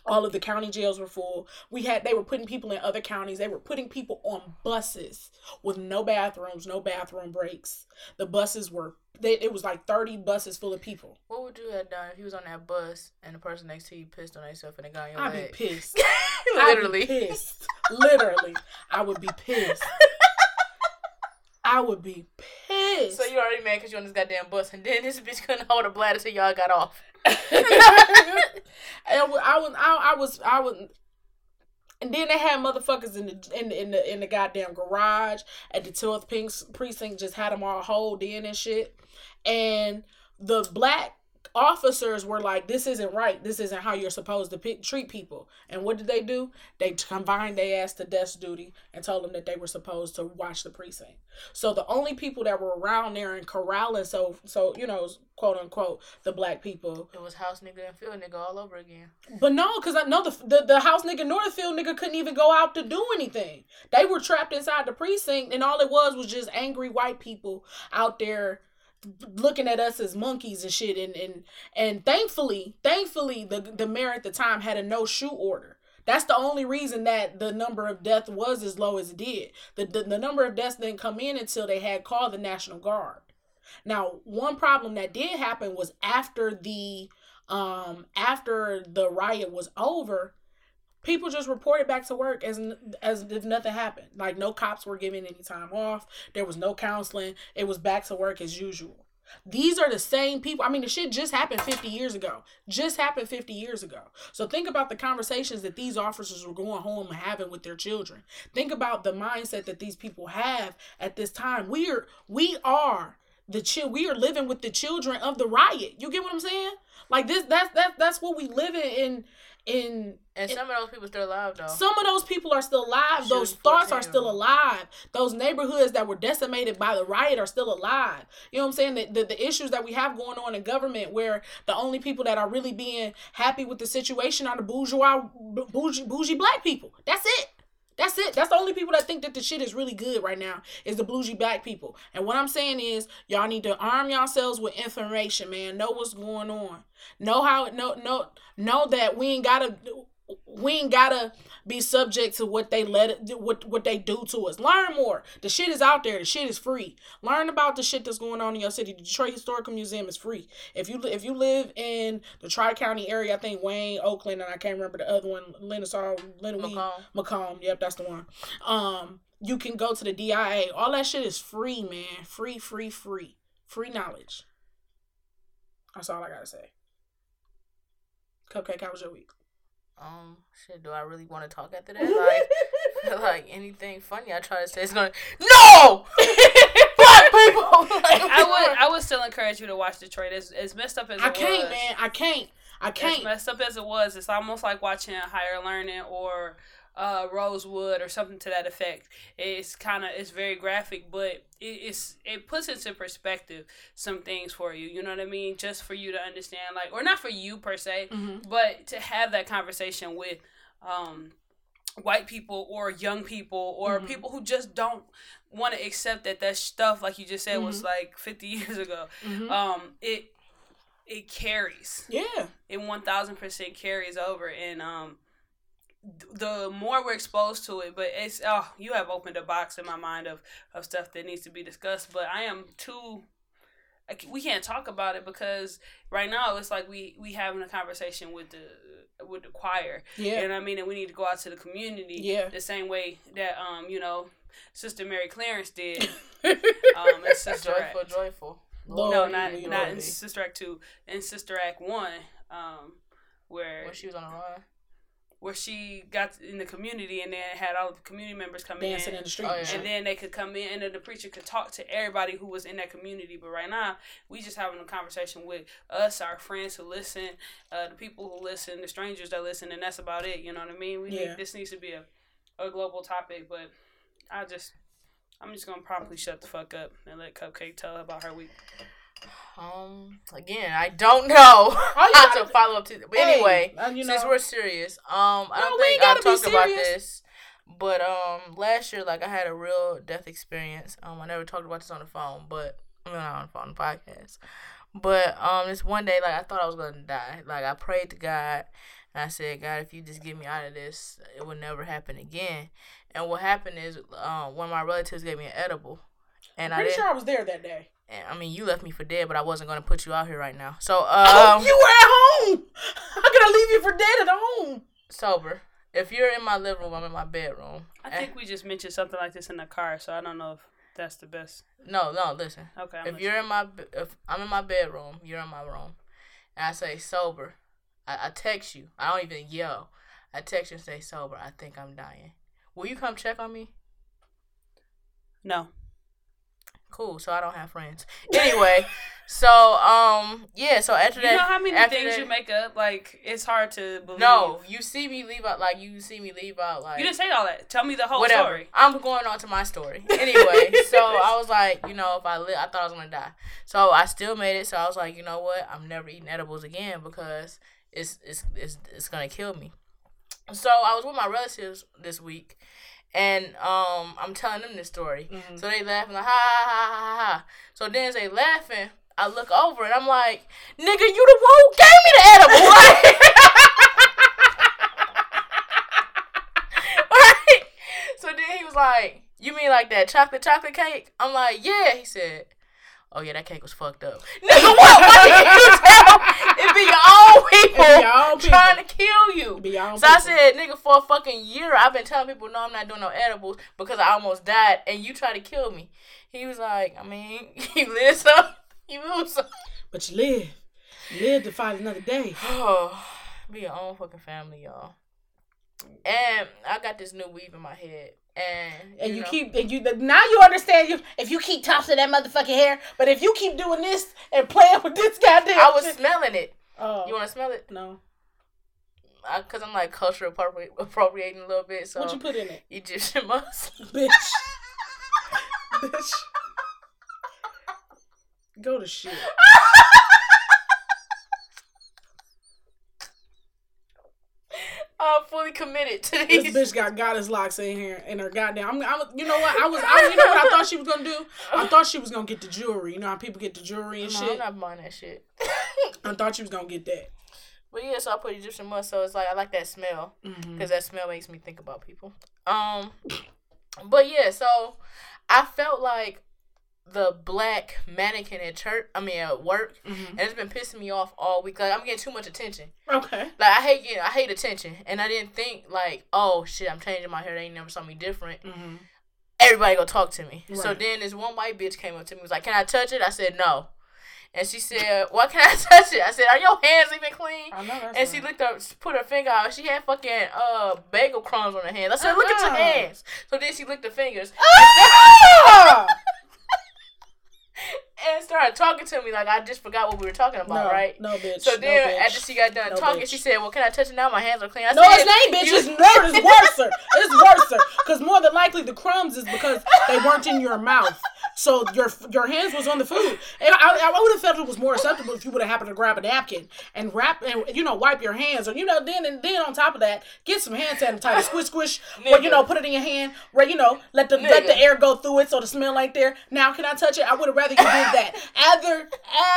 all of the county jails were full. We had they were putting people in other counties. They were putting people on buses with no bathrooms no bathroom breaks. The buses were they, it was like 30 buses full of people. What would you have done if you was on that bus and the person next to you pissed on themselves and they got your I'd leg? be pissed. Literally be pissed. Literally. I would be pissed. I would be pissed. So you already mad because you on this goddamn bus, and then this bitch couldn't hold a bladder till y'all got off. I was, I was, I, I was, I was, and then they had motherfuckers in the in the in the, in the goddamn garage at the 12th precinct, just had them all holed in and shit. And the black officers were like, "This isn't right. This isn't how you're supposed to pick, treat people." And what did they do? They combined their ass to desk duty and told them that they were supposed to watch the precinct. So the only people that were around there and corralling, so so you know, quote unquote, the black people. It was house nigga and field nigga all over again. But no, because I know the, the the house nigga nor the field nigga couldn't even go out to do anything. They were trapped inside the precinct, and all it was was just angry white people out there looking at us as monkeys and shit and and and thankfully thankfully the the mayor at the time had a no shoot order. That's the only reason that the number of deaths was as low as it did. The, the the number of deaths didn't come in until they had called the national guard. Now one problem that did happen was after the um after the riot was over people just reported back to work as as if nothing happened. Like no cops were given any time off. There was no counseling. It was back to work as usual. These are the same people. I mean, the shit just happened 50 years ago. Just happened 50 years ago. So think about the conversations that these officers were going home and having with their children. Think about the mindset that these people have at this time. We are we are the chill we are living with the children of the riot. You get what I'm saying? Like this that's that's that's what we live in in in and some of those people still alive though. Some of those people are still alive. Those thoughts are still alive. Those neighborhoods that were decimated by the riot are still alive. You know what I'm saying? The, the, the issues that we have going on in government where the only people that are really being happy with the situation are the bourgeois bougie, bougie black people. That's it. That's it. That's the only people that think that the shit is really good right now is the bougie black people. And what I'm saying is, y'all need to arm yourselves with information, man. Know what's going on. Know how. Know know know that we ain't gotta we ain't gotta be subject to what they let it, what what they do to us. Learn more. The shit is out there. The shit is free. Learn about the shit that's going on in your city. The Detroit Historical Museum is free. If you if you live in the Tri County area, I think Wayne, Oakland, and I can't remember the other one, Lennox, Lennox, Macomb. Macomb. Yep, that's the one. Um, you can go to the DIA. All that shit is free, man. Free, free, free. Free knowledge. That's all I gotta say. Cupcake, how was your week? Um, shit. Do I really want to talk after that? Like, like anything funny I try to say is gonna no. Black people. like, I would, I would still encourage you to watch Detroit. As, as messed up as I can't, man. I can't. I can't. As messed up as it was, it's almost like watching Higher Learning or uh, Rosewood or something to that effect. It's kind of it's very graphic, but it, it's it puts into perspective some things for you. You know what I mean? Just for you to understand, like, or not for you per se, mm-hmm. but to have that conversation with um, white people or young people or mm-hmm. people who just don't want to accept that that stuff, like you just said, mm-hmm. was like fifty years ago. Mm-hmm. Um, it it carries. Yeah. It one thousand percent carries over, and um the more we're exposed to it, but it's oh, you have opened a box in my mind of of stuff that needs to be discussed. But I am too. We can't talk about it because right now it's like we we having a conversation with the with the choir. Yeah, and I mean, and we need to go out to the community. Yeah, the same way that um you know Sister Mary Clarence did. um, and Sister joyful, Act. joyful. Lord, no, not not in Sister Act two. In Sister Act one, um, where when she was on the run where she got in the community and then had all the community members come dancing in, in the street, oh, yeah. and then they could come in and then the preacher could talk to everybody who was in that community. But right now, we just having a conversation with us, our friends who listen, uh, the people who listen, the strangers that listen, and that's about it. You know what I mean? We yeah. need, this needs to be a, a global topic, but I just I'm just gonna promptly shut the fuck up and let Cupcake tell about her week. Um, again, I don't know how to follow up to. But hey, anyway, uh, you know, since we're serious, um, I don't think I've talked about this. But um, last year, like I had a real death experience. Um, I never talked about this on the phone, but I mean, not on the phone, podcast. But um, this one day, like I thought I was gonna die. Like I prayed to God, and I said, God, if you just get me out of this, it will never happen again. And what happened is, um, one of my relatives gave me an edible, and I'm pretty I sure I was there that day. I mean, you left me for dead, but I wasn't gonna put you out here right now. So, um, oh, you were at home. How can I leave you for dead at home? Sober. If you're in my living room, I'm in my bedroom. I think we just mentioned something like this in the car, so I don't know if that's the best. No, no, listen. Okay. I'm if listening. you're in my, if I'm in my bedroom, you're in my room, and I say sober, I, I text you. I don't even yell. I text you and say sober. I think I'm dying. Will you come check on me? No cool. So I don't have friends. Anyway, so um yeah. So after you that, you know how many things that, you make up? Like it's hard to believe. No, you see me leave out like you see me leave out like you didn't say all that. Tell me the whole whatever. story. I'm going on to my story anyway. so I was like, you know, if I live, I thought I was gonna die. So I still made it. So I was like, you know what? I'm never eating edibles again because it's it's it's it's gonna kill me. So I was with my relatives this week and um, I'm telling them this story. Mm-hmm. So they laughing like ha ha ha ha ha. So then as they laughing, I look over and I'm like, nigga, you the one who gave me the edible, right? right? So then he was like, you mean like that chocolate chocolate cake? I'm like, yeah. He said, oh yeah, that cake was fucked up. Nigga, what? What did you tell? It be your own people your own trying to kill you. so people. I said, nigga, for a fucking year, I've been telling people, no, I'm not doing no edibles because I almost died, and you try to kill me. He was like, I mean, you live some, you lose some. But you live. You live to fight another day. Oh, be your own fucking family, y'all. And I got this new weave in my head and and you, you know. keep and you now you understand you if you keep tossing that motherfucking hair, but if you keep doing this and playing with this goddamn, I was shit. smelling it. Oh, you want to smell it? No. Cause I'm like culture appropri- appropriating a little bit. So what you put in it? Egyptian musk, bitch. bitch. Go to shit. I'm fully committed to these. This bitch got goddess locks in here and her goddamn. I'm, I'm, you know what? I was, I, you know what I thought she was gonna do? I thought she was gonna get the jewelry. You know how people get the jewelry and no, shit. I'm not buying that shit. I thought she was gonna get that. But yeah, so I put Egyptian musk. So it's like I like that smell because mm-hmm. that smell makes me think about people. Um, but yeah, so I felt like the black mannequin at church. I mean at work, mm-hmm. and it's been pissing me off all week. Like I'm getting too much attention. Okay. Like I hate getting, I hate attention, and I didn't think like, oh shit, I'm changing my hair. They ain't never saw me different. Mm-hmm. Everybody go talk to me. Right. So then this one white bitch came up to me was like, "Can I touch it?" I said no. And she said, "Why can't I touch it?" I said, "Are your hands even clean?" I know and right. she looked up, put her finger out. She had fucking uh bagel crumbs on her hands. I said, uh-huh. "Look at your uh-huh. hands." So then she licked the fingers. Ah! and started talking to me like I just forgot what we were talking about, no, right? No, bitch. So then no, after she got done no, talking, bitch. she said, "Well, can I touch it now? My hands are clean." I no, said, it's ain't, bitch. It's no, it's worse. It's worse because more than likely the crumbs is because they weren't in your mouth. So your your hands was on the food. And I, I would have felt it was more acceptable if you would have happened to grab a napkin and wrap and you know wipe your hands or you know then and then on top of that get some hand sanitizer squish squish or you know put it in your hand where you know let the Nigga. let the air go through it so the smell ain't there. Now can I touch it? I would have rather you did that. Either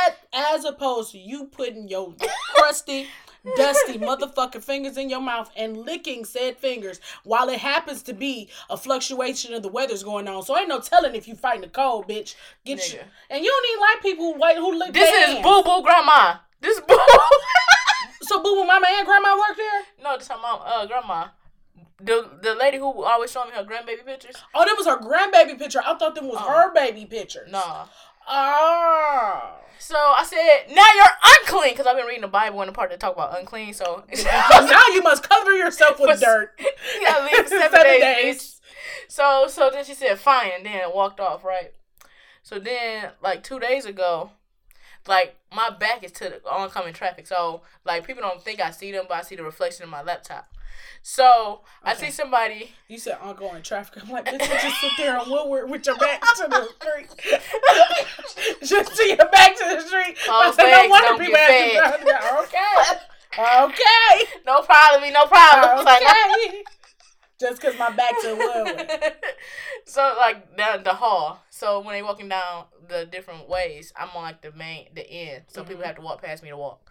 at as opposed to you putting your crusty dusty motherfucking fingers in your mouth and licking said fingers while it happens to be a fluctuation of the weather's going on. So ain't no telling if you fighting the cold, bitch. Get Nigga. you. And you don't even like people white who lick This is boo boo grandma. This boo. so boo boo mama and grandma work there? No, this her mom, uh, grandma. The the lady who always showing me her grandbaby pictures. Oh, that was her grandbaby picture. I thought that was uh, her baby picture. Nah. Oh. So I said, now you're unclean because I've been reading the Bible and the part that talk about unclean. So now you must cover yourself with dirt. Yeah, leave seven, seven days. days. So so then she said fine and then walked off right. So then like two days ago, like my back is to the oncoming traffic. So like people don't think I see them, but I see the reflection in my laptop. So okay. I see somebody. You said ongoing traffic. I'm like, bitch, just sit there on Woodward with your back to the street. just see your back to the street. All I said, no wonder people asking. Okay. Okay. No problem. No problem. Okay. just because my back to Woodward. so like the the hall. So when they walking down the different ways, I'm on like the main the end. So mm-hmm. people have to walk past me to walk.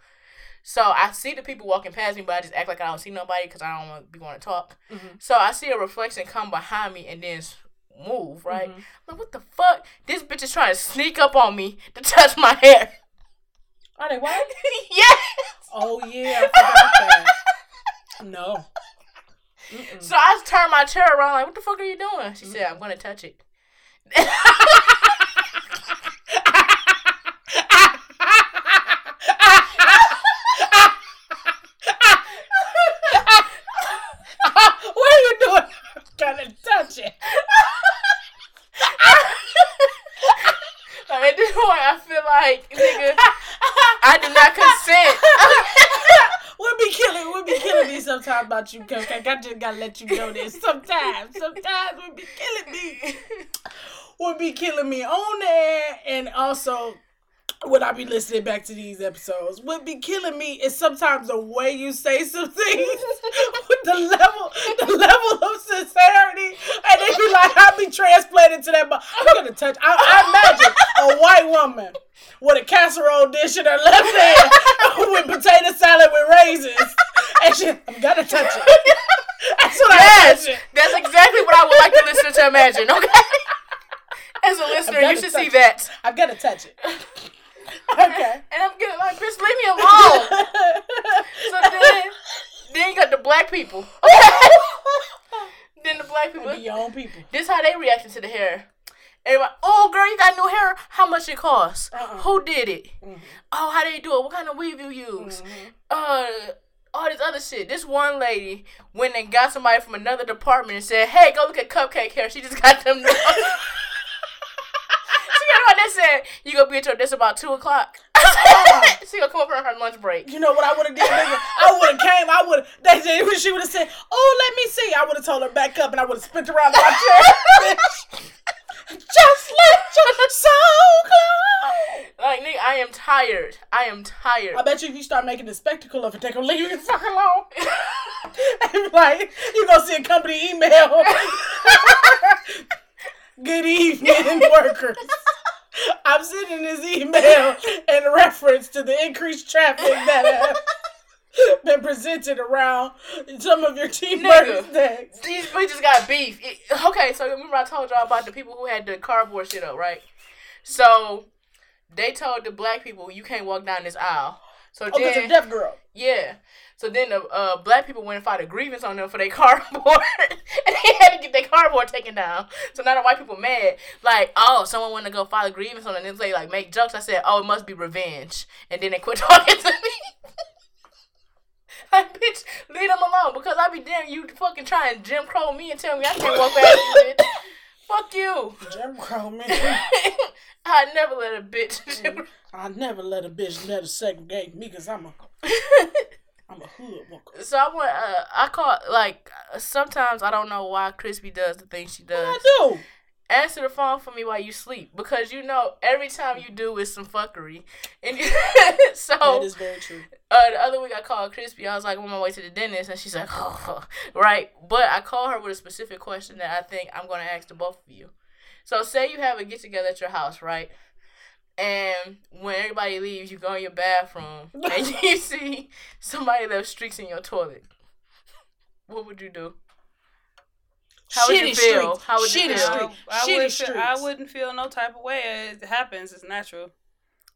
So I see the people walking past me, but I just act like I don't see nobody because I don't want to be going to talk. Mm-hmm. So I see a reflection come behind me and then move, right? Mm-hmm. like, what the fuck? This bitch is trying to sneak up on me to touch my hair. Are they white? yes. Oh yeah, I forgot that. No. Mm-mm. So I turned my chair around, like, what the fuck are you doing? She mm-hmm. said, I'm gonna touch it. Like, nigga, I do not consent. we'll be killing, we'll be killing me sometimes about you, Coach. I just gotta let you know this. Sometimes, sometimes we'll be killing me. We'll be killing me on there, and also would I be listening back to these episodes? Would be killing me is sometimes the way you say some things with the level, the level of sincerity, and they be like, I'll be transplanted to that. I'm gonna touch. I, I imagine a white woman with a casserole dish in her left hand with potato salad with raisins, and she, I'm gonna touch it. That's what yes, I imagine. That's exactly what I would like the listener to imagine. Okay. As a listener, you should see that. I've got to touch it. Okay. And I'm getting like, bitch, leave me alone. so then, then you got the black people. then the black people. Be your own people. This how they reacted to the hair. Everybody, oh girl, you got new hair. How much it cost? Uh-uh. Who did it? Mm-hmm. Oh, how you do it? What kind of weave you use? Mm-hmm. Uh, all this other shit. This one lady went and got somebody from another department and said, "Hey, go look at Cupcake hair. She just got them." said? You gonna be at your desk about two o'clock. Ah. she gonna come up on her lunch break. You know what I would have did? Nigga? I would have came. I would have. They she would have said, "Oh, let me see." I would have told her back up, and I would have spent around my chair. Just let your soul go. Like nigga, I am tired. I am tired. I bet you if you start making a spectacle of it, they gonna leave you fucking alone. and like you gonna see a company email. Good evening, workers. I'm sending this email in reference to the increased traffic that uh, been presented around some of your team members. These bitches got beef. It, okay, so remember I told y'all about the people who had the cardboard shit up, right? So they told the black people you can't walk down this aisle. So oh, then, a deaf girl. Yeah. So then the uh, black people went and filed a grievance on them for their cardboard, and they had to get their cardboard taken down. So now the white people mad, like, oh, someone want to go file a grievance on them, and they like make jokes. I said, oh, it must be revenge, and then they quit talking to me. like, bitch, leave them alone because I be damn you fucking trying Jim Crow me and tell me I can't walk past you, bitch. Fuck you. Jim Crow me. I never let a bitch. I never let a bitch let a segregate me because I'm a. I'm a hood walker. So I want. Uh, I call like sometimes I don't know why Chrispy does the things she does. I do. Answer the phone for me while you sleep because you know every time you do is some fuckery, and you, so that is very true. Uh, the other week I called Chrispy. I was like I'm on my way to the dentist, and she's like, oh, right. But I call her with a specific question that I think I'm gonna ask the both of you. So say you have a get together at your house, right? And when everybody leaves, you go in your bathroom and you see somebody left streaks in your toilet. What would you do? How would you feel? Streaks. How would Shitty you feel? I, I, wouldn't feel I wouldn't feel no type of way. It happens. It's natural.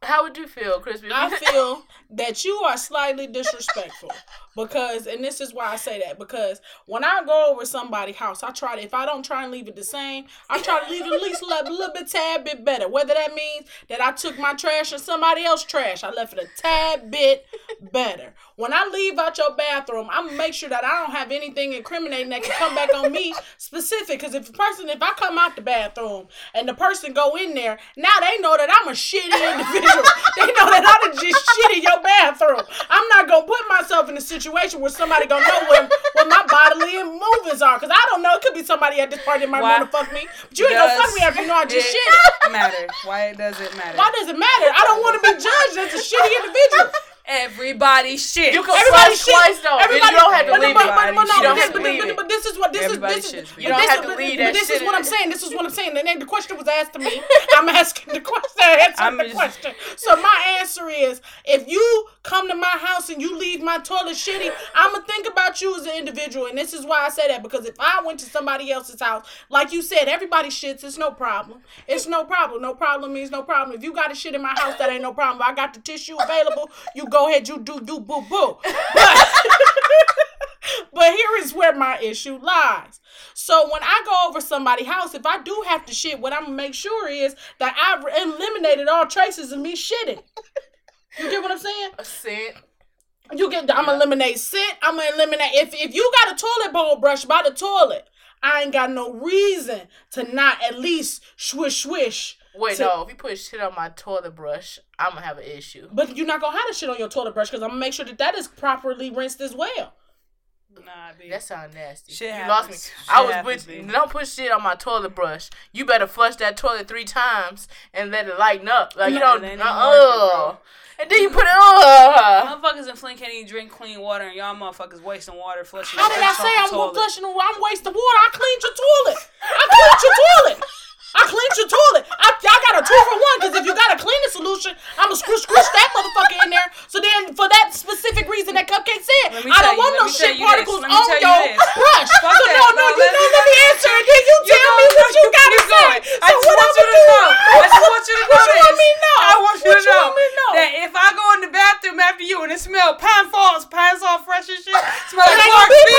How would you feel, Chrispy? I feel that you are slightly disrespectful because, and this is why I say that because when I go over somebody's house, I try to, if I don't try and leave it the same, I try to leave it at least a little, little bit, tad bit better. Whether that means that I took my trash and somebody else's trash, I left it a tad bit better. When I leave out your bathroom, I'm gonna make sure that I don't have anything incriminating that can come back on me specific. Because if a person, if I come out the bathroom and the person go in there, now they know that I'm a shitty individual. They know that I done just shit in your bathroom. I'm not gonna put myself in a situation where somebody gonna know where, what my bodily movements are. Cause I don't know. It could be somebody at this party that might want to fuck me. But you ain't gonna fuck me after you know I just shit. Matter. Why does it matter? Why does it matter? I don't want to be judged as a shitty individual. Everybody shit. You can everybody shit. twice though. Everybody, you don't have to leave but, but, but, no, but, but, but, but this is what this everybody is. This is you don't have to leave that But this is what I'm saying. This is what I'm saying. The, the question was asked to me. I'm asking the question. Answering the question. So my answer is: if you come to my house and you leave my toilet shitty, I'm gonna think about you as an individual. And this is why I say that because if I went to somebody else's house, like you said, everybody shits. It's no problem. It's no problem. No problem means no problem. If you got a shit in my house, that ain't no problem. I got the tissue available. You go ahead. You do do boo boo. But, but here is where my issue lies. So when I go over somebody's house, if I do have to shit, what I'm gonna make sure is that I've eliminated all traces of me shitting. You get what I'm saying? A scent. You get. I'm gonna eliminate scent. I'm gonna eliminate if if you got a toilet bowl brush by the toilet. I ain't got no reason to not at least swish swish Wait, to, no. If you put shit on my toilet brush, I'm gonna have an issue. But you're not gonna have the shit on your toilet brush because I'm gonna make sure that that is properly rinsed as well. Nah, B. That sounds nasty. Shit you happens. lost me. Shit I was happens, with. Don't put shit on my toilet brush. You better flush that toilet three times and let it lighten up. Like you don't. Uh, and then you put it on. Motherfuckers in Flint can't even drink clean water, and y'all motherfuckers wasting water flushing. How did I say I'm gonna flushing? I'm wasting water. I cleaned your toilet. I cleaned your toilet. I cleaned your toilet. I, I got a two for one because if you got a cleaning solution, I'm gonna screw screw that motherfucker in there. So then, for that specific reason that Cupcake said, I don't want no shit particles on your you brush. so that. no, no, you know, let me answer and then you, you tell me what you gotta say. So I just want you to know. I just want you to know. What you want me to know? I want you to know that if I go in the bathroom after you and it smell pine falls, Pine-Sol fresh and shit, smell like Clark's feet,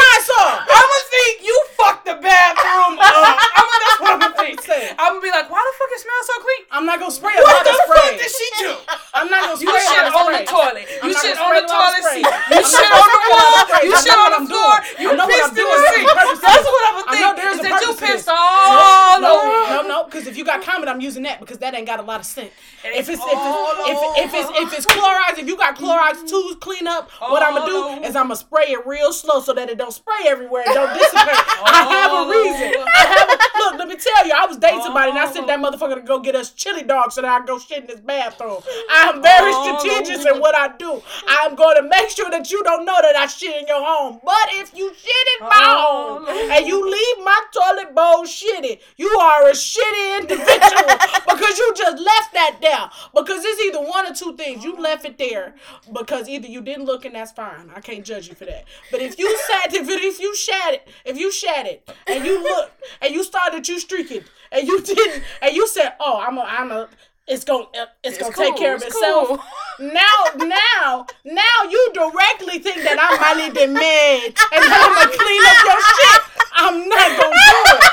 I'ma think you fucked the bathroom up. I'ma that's what I'ma think. I'm gonna be like, why the fuck it smells so clean? I'm not gonna spray a what lot of spray. What the fuck did she do? I'm not gonna spray You shit on the toilet. You shit on the toilet seat. You shit on the wall. You shit on the floor. You pissed in the sink. That's what I'm gonna think. Is that you pissed all No, no, no. Because if you got Comet, I'm using that because that ain't got a lot of scent. If it's if it's if it's if it's Clorox, if you got Clorox tools clean up, what I'm gonna do is I'm gonna spray it real slow so that it don't spray everywhere and don't dissipate. I have a reason. I have a, look. Let me tell you, I was dating somebody and I sent that uh-huh. motherfucker to go get us chili dogs so that I go shit in this bathroom. I am very uh-huh. strategic in what I do. I am going to make sure that you don't know that I shit in your home. But if you shit in my uh-huh. home and you leave my toilet bowl shitty, you are a shitty individual because you just left that that there because it's either one or two things. You left it there because either you didn't look and that's fine. I can't judge you for that. But if you sat, if if you shat it, if you shat it and you looked and you started you streaking and you didn't and you said, oh, I'm a, I'm a it's gonna it's, it's gonna cool. take care of it's itself. Cool. Now, now, now you directly think that I'm highly demanded and I'm gonna clean up your shit. I'm not gonna do it.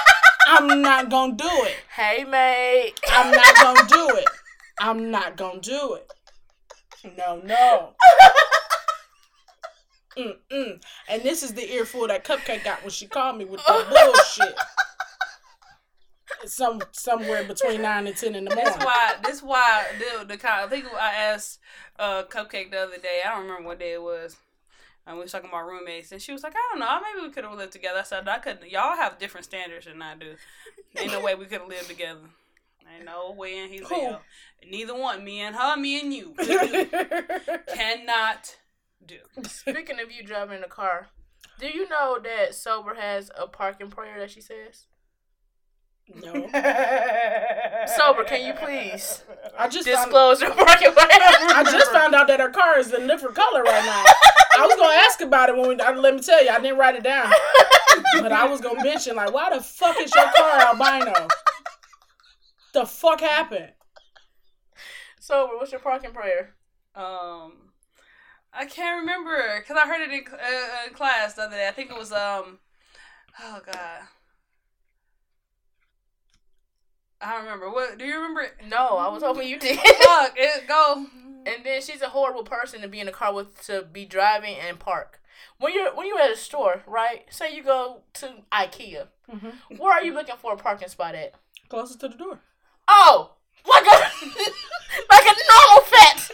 I'm not gonna do it. Hey, mate. I'm not gonna do it. I'm not gonna do it. No, no. Mm-mm. And this is the earful that Cupcake got when she called me with the bullshit some somewhere between nine and ten in the morning. This why this why the the I think I asked uh Cupcake the other day. I don't remember what day it was. And we was talking about roommates, and she was like, "I don't know, maybe we could have lived together." I said, "I couldn't. Y'all have different standards than I do. Ain't no way we could have lived together. Ain't no way in hell. Neither one, me and her, me and you, cannot do." Speaking of you driving in a car, do you know that sober has a parking prayer that she says? No. Sober, can you please I just disclose found, your parking I just found out that her car is a different color right now. I was gonna ask about it when we. I, Let me tell you, I didn't write it down, but I was gonna mention like, why the fuck is your car albino? The fuck happened? Sober, what's your parking prayer? Um, I can't remember because I heard it in, uh, in class the other day. I think it was um, oh god. I don't remember. What do you remember? It? No, I was hoping you did. Fuck it, go. And then she's a horrible person to be in the car with to be driving and park. When you're when you're at a store, right? Say you go to IKEA. Mm-hmm. Where are you looking for a parking spot at? Closest to the door. Oh, like a like a normal fat.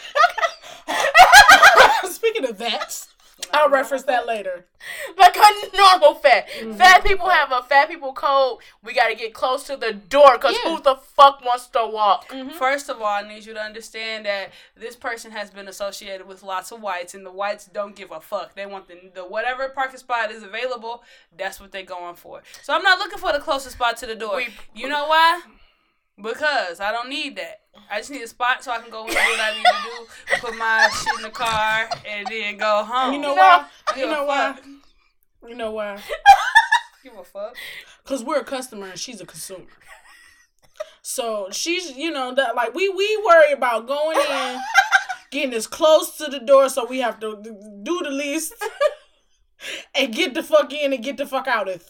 Speaking of that, I'll reference that later. Like a normal fat. Mm-hmm. Fat people have a fat people code. We got to get close to the door because yeah. who the fuck wants to walk? Mm-hmm. First of all, I need you to understand that this person has been associated with lots of whites, and the whites don't give a fuck. They want the, the whatever parking spot is available. That's what they're going for. So I'm not looking for the closest spot to the door. We, you know why? Because I don't need that. I just need a spot so I can go and do what I need to do. Put my shit in the car and then go home. You know why? You know why? You know why? Give a fuck. Cause we're a customer and she's a consumer. So she's, you know, that like we we worry about going in, getting as close to the door so we have to do the least, and get the fuck in and get the fuck out of.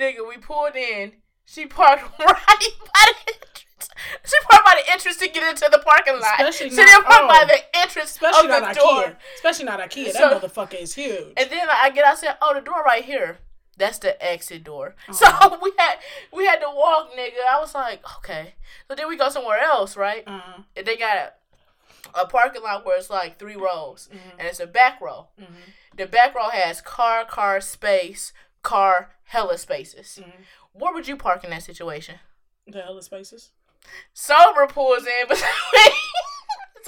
Nigga, we pulled in she parked right by the entrance. She parked by the entrance to get into the parking lot. Especially she not, didn't park oh, by the entrance especially of the not door. IKEA. Especially not IKEA. So, that motherfucker is huge. And then like, I get out said, "Oh, the door right here." That's the exit door. Oh. So we had we had to walk, nigga. I was like, okay. So then we go somewhere else, right? Uh-huh. And they got a, a, parking lot where it's like three rows, mm-hmm. and it's a back row. Mm-hmm. The back row has car, car space, car, hella spaces. Mm-hmm. Where would you park in that situation? The other spaces. Sober pulls in between.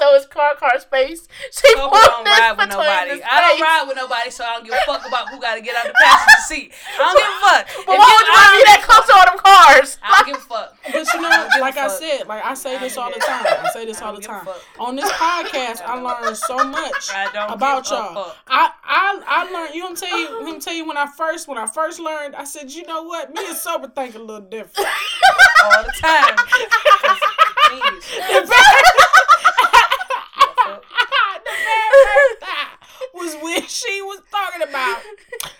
So it's car car space. She Sober don't ride with nobody. I don't ride with nobody, so I don't give a fuck about who got to get out the passenger seat. I don't give a fuck. But if why would you want to be that close to all them cars? I don't give a fuck. But you know, like I said, like I say this all the time. I say this all the time. On this podcast, I learned so much about y'all. I I I learned. You know, tell you. Let me tell you. When I first when I first learned, I said, you know what? Me and sober think a little different all the time. was when she was talking about.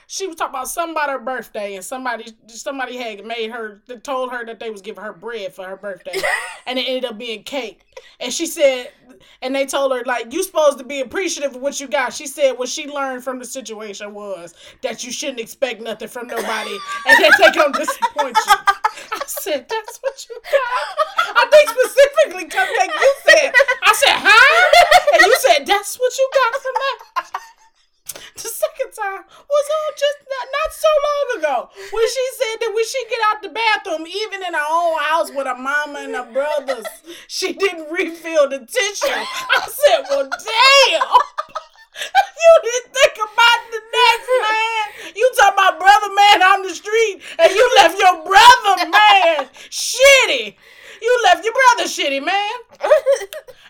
She was talking about something about her birthday and somebody somebody had made her told her that they was giving her bread for her birthday and it ended up being cake. And she said and they told her like you supposed to be appreciative of what you got. She said what she learned from the situation was that you shouldn't expect nothing from nobody and that they gonna disappoint you. I said that's what you got. I think specifically cupcake you said i said huh? And you said that's what you got from that the second time was all just not, not so long ago when she said that when she get out the bathroom, even in her own house with her mama and her brothers, she didn't refill the tissue. I said, well, damn. You didn't think about the next man. You talk about brother man on the street, and you left your brother man shitty. You left your brother shitty. man.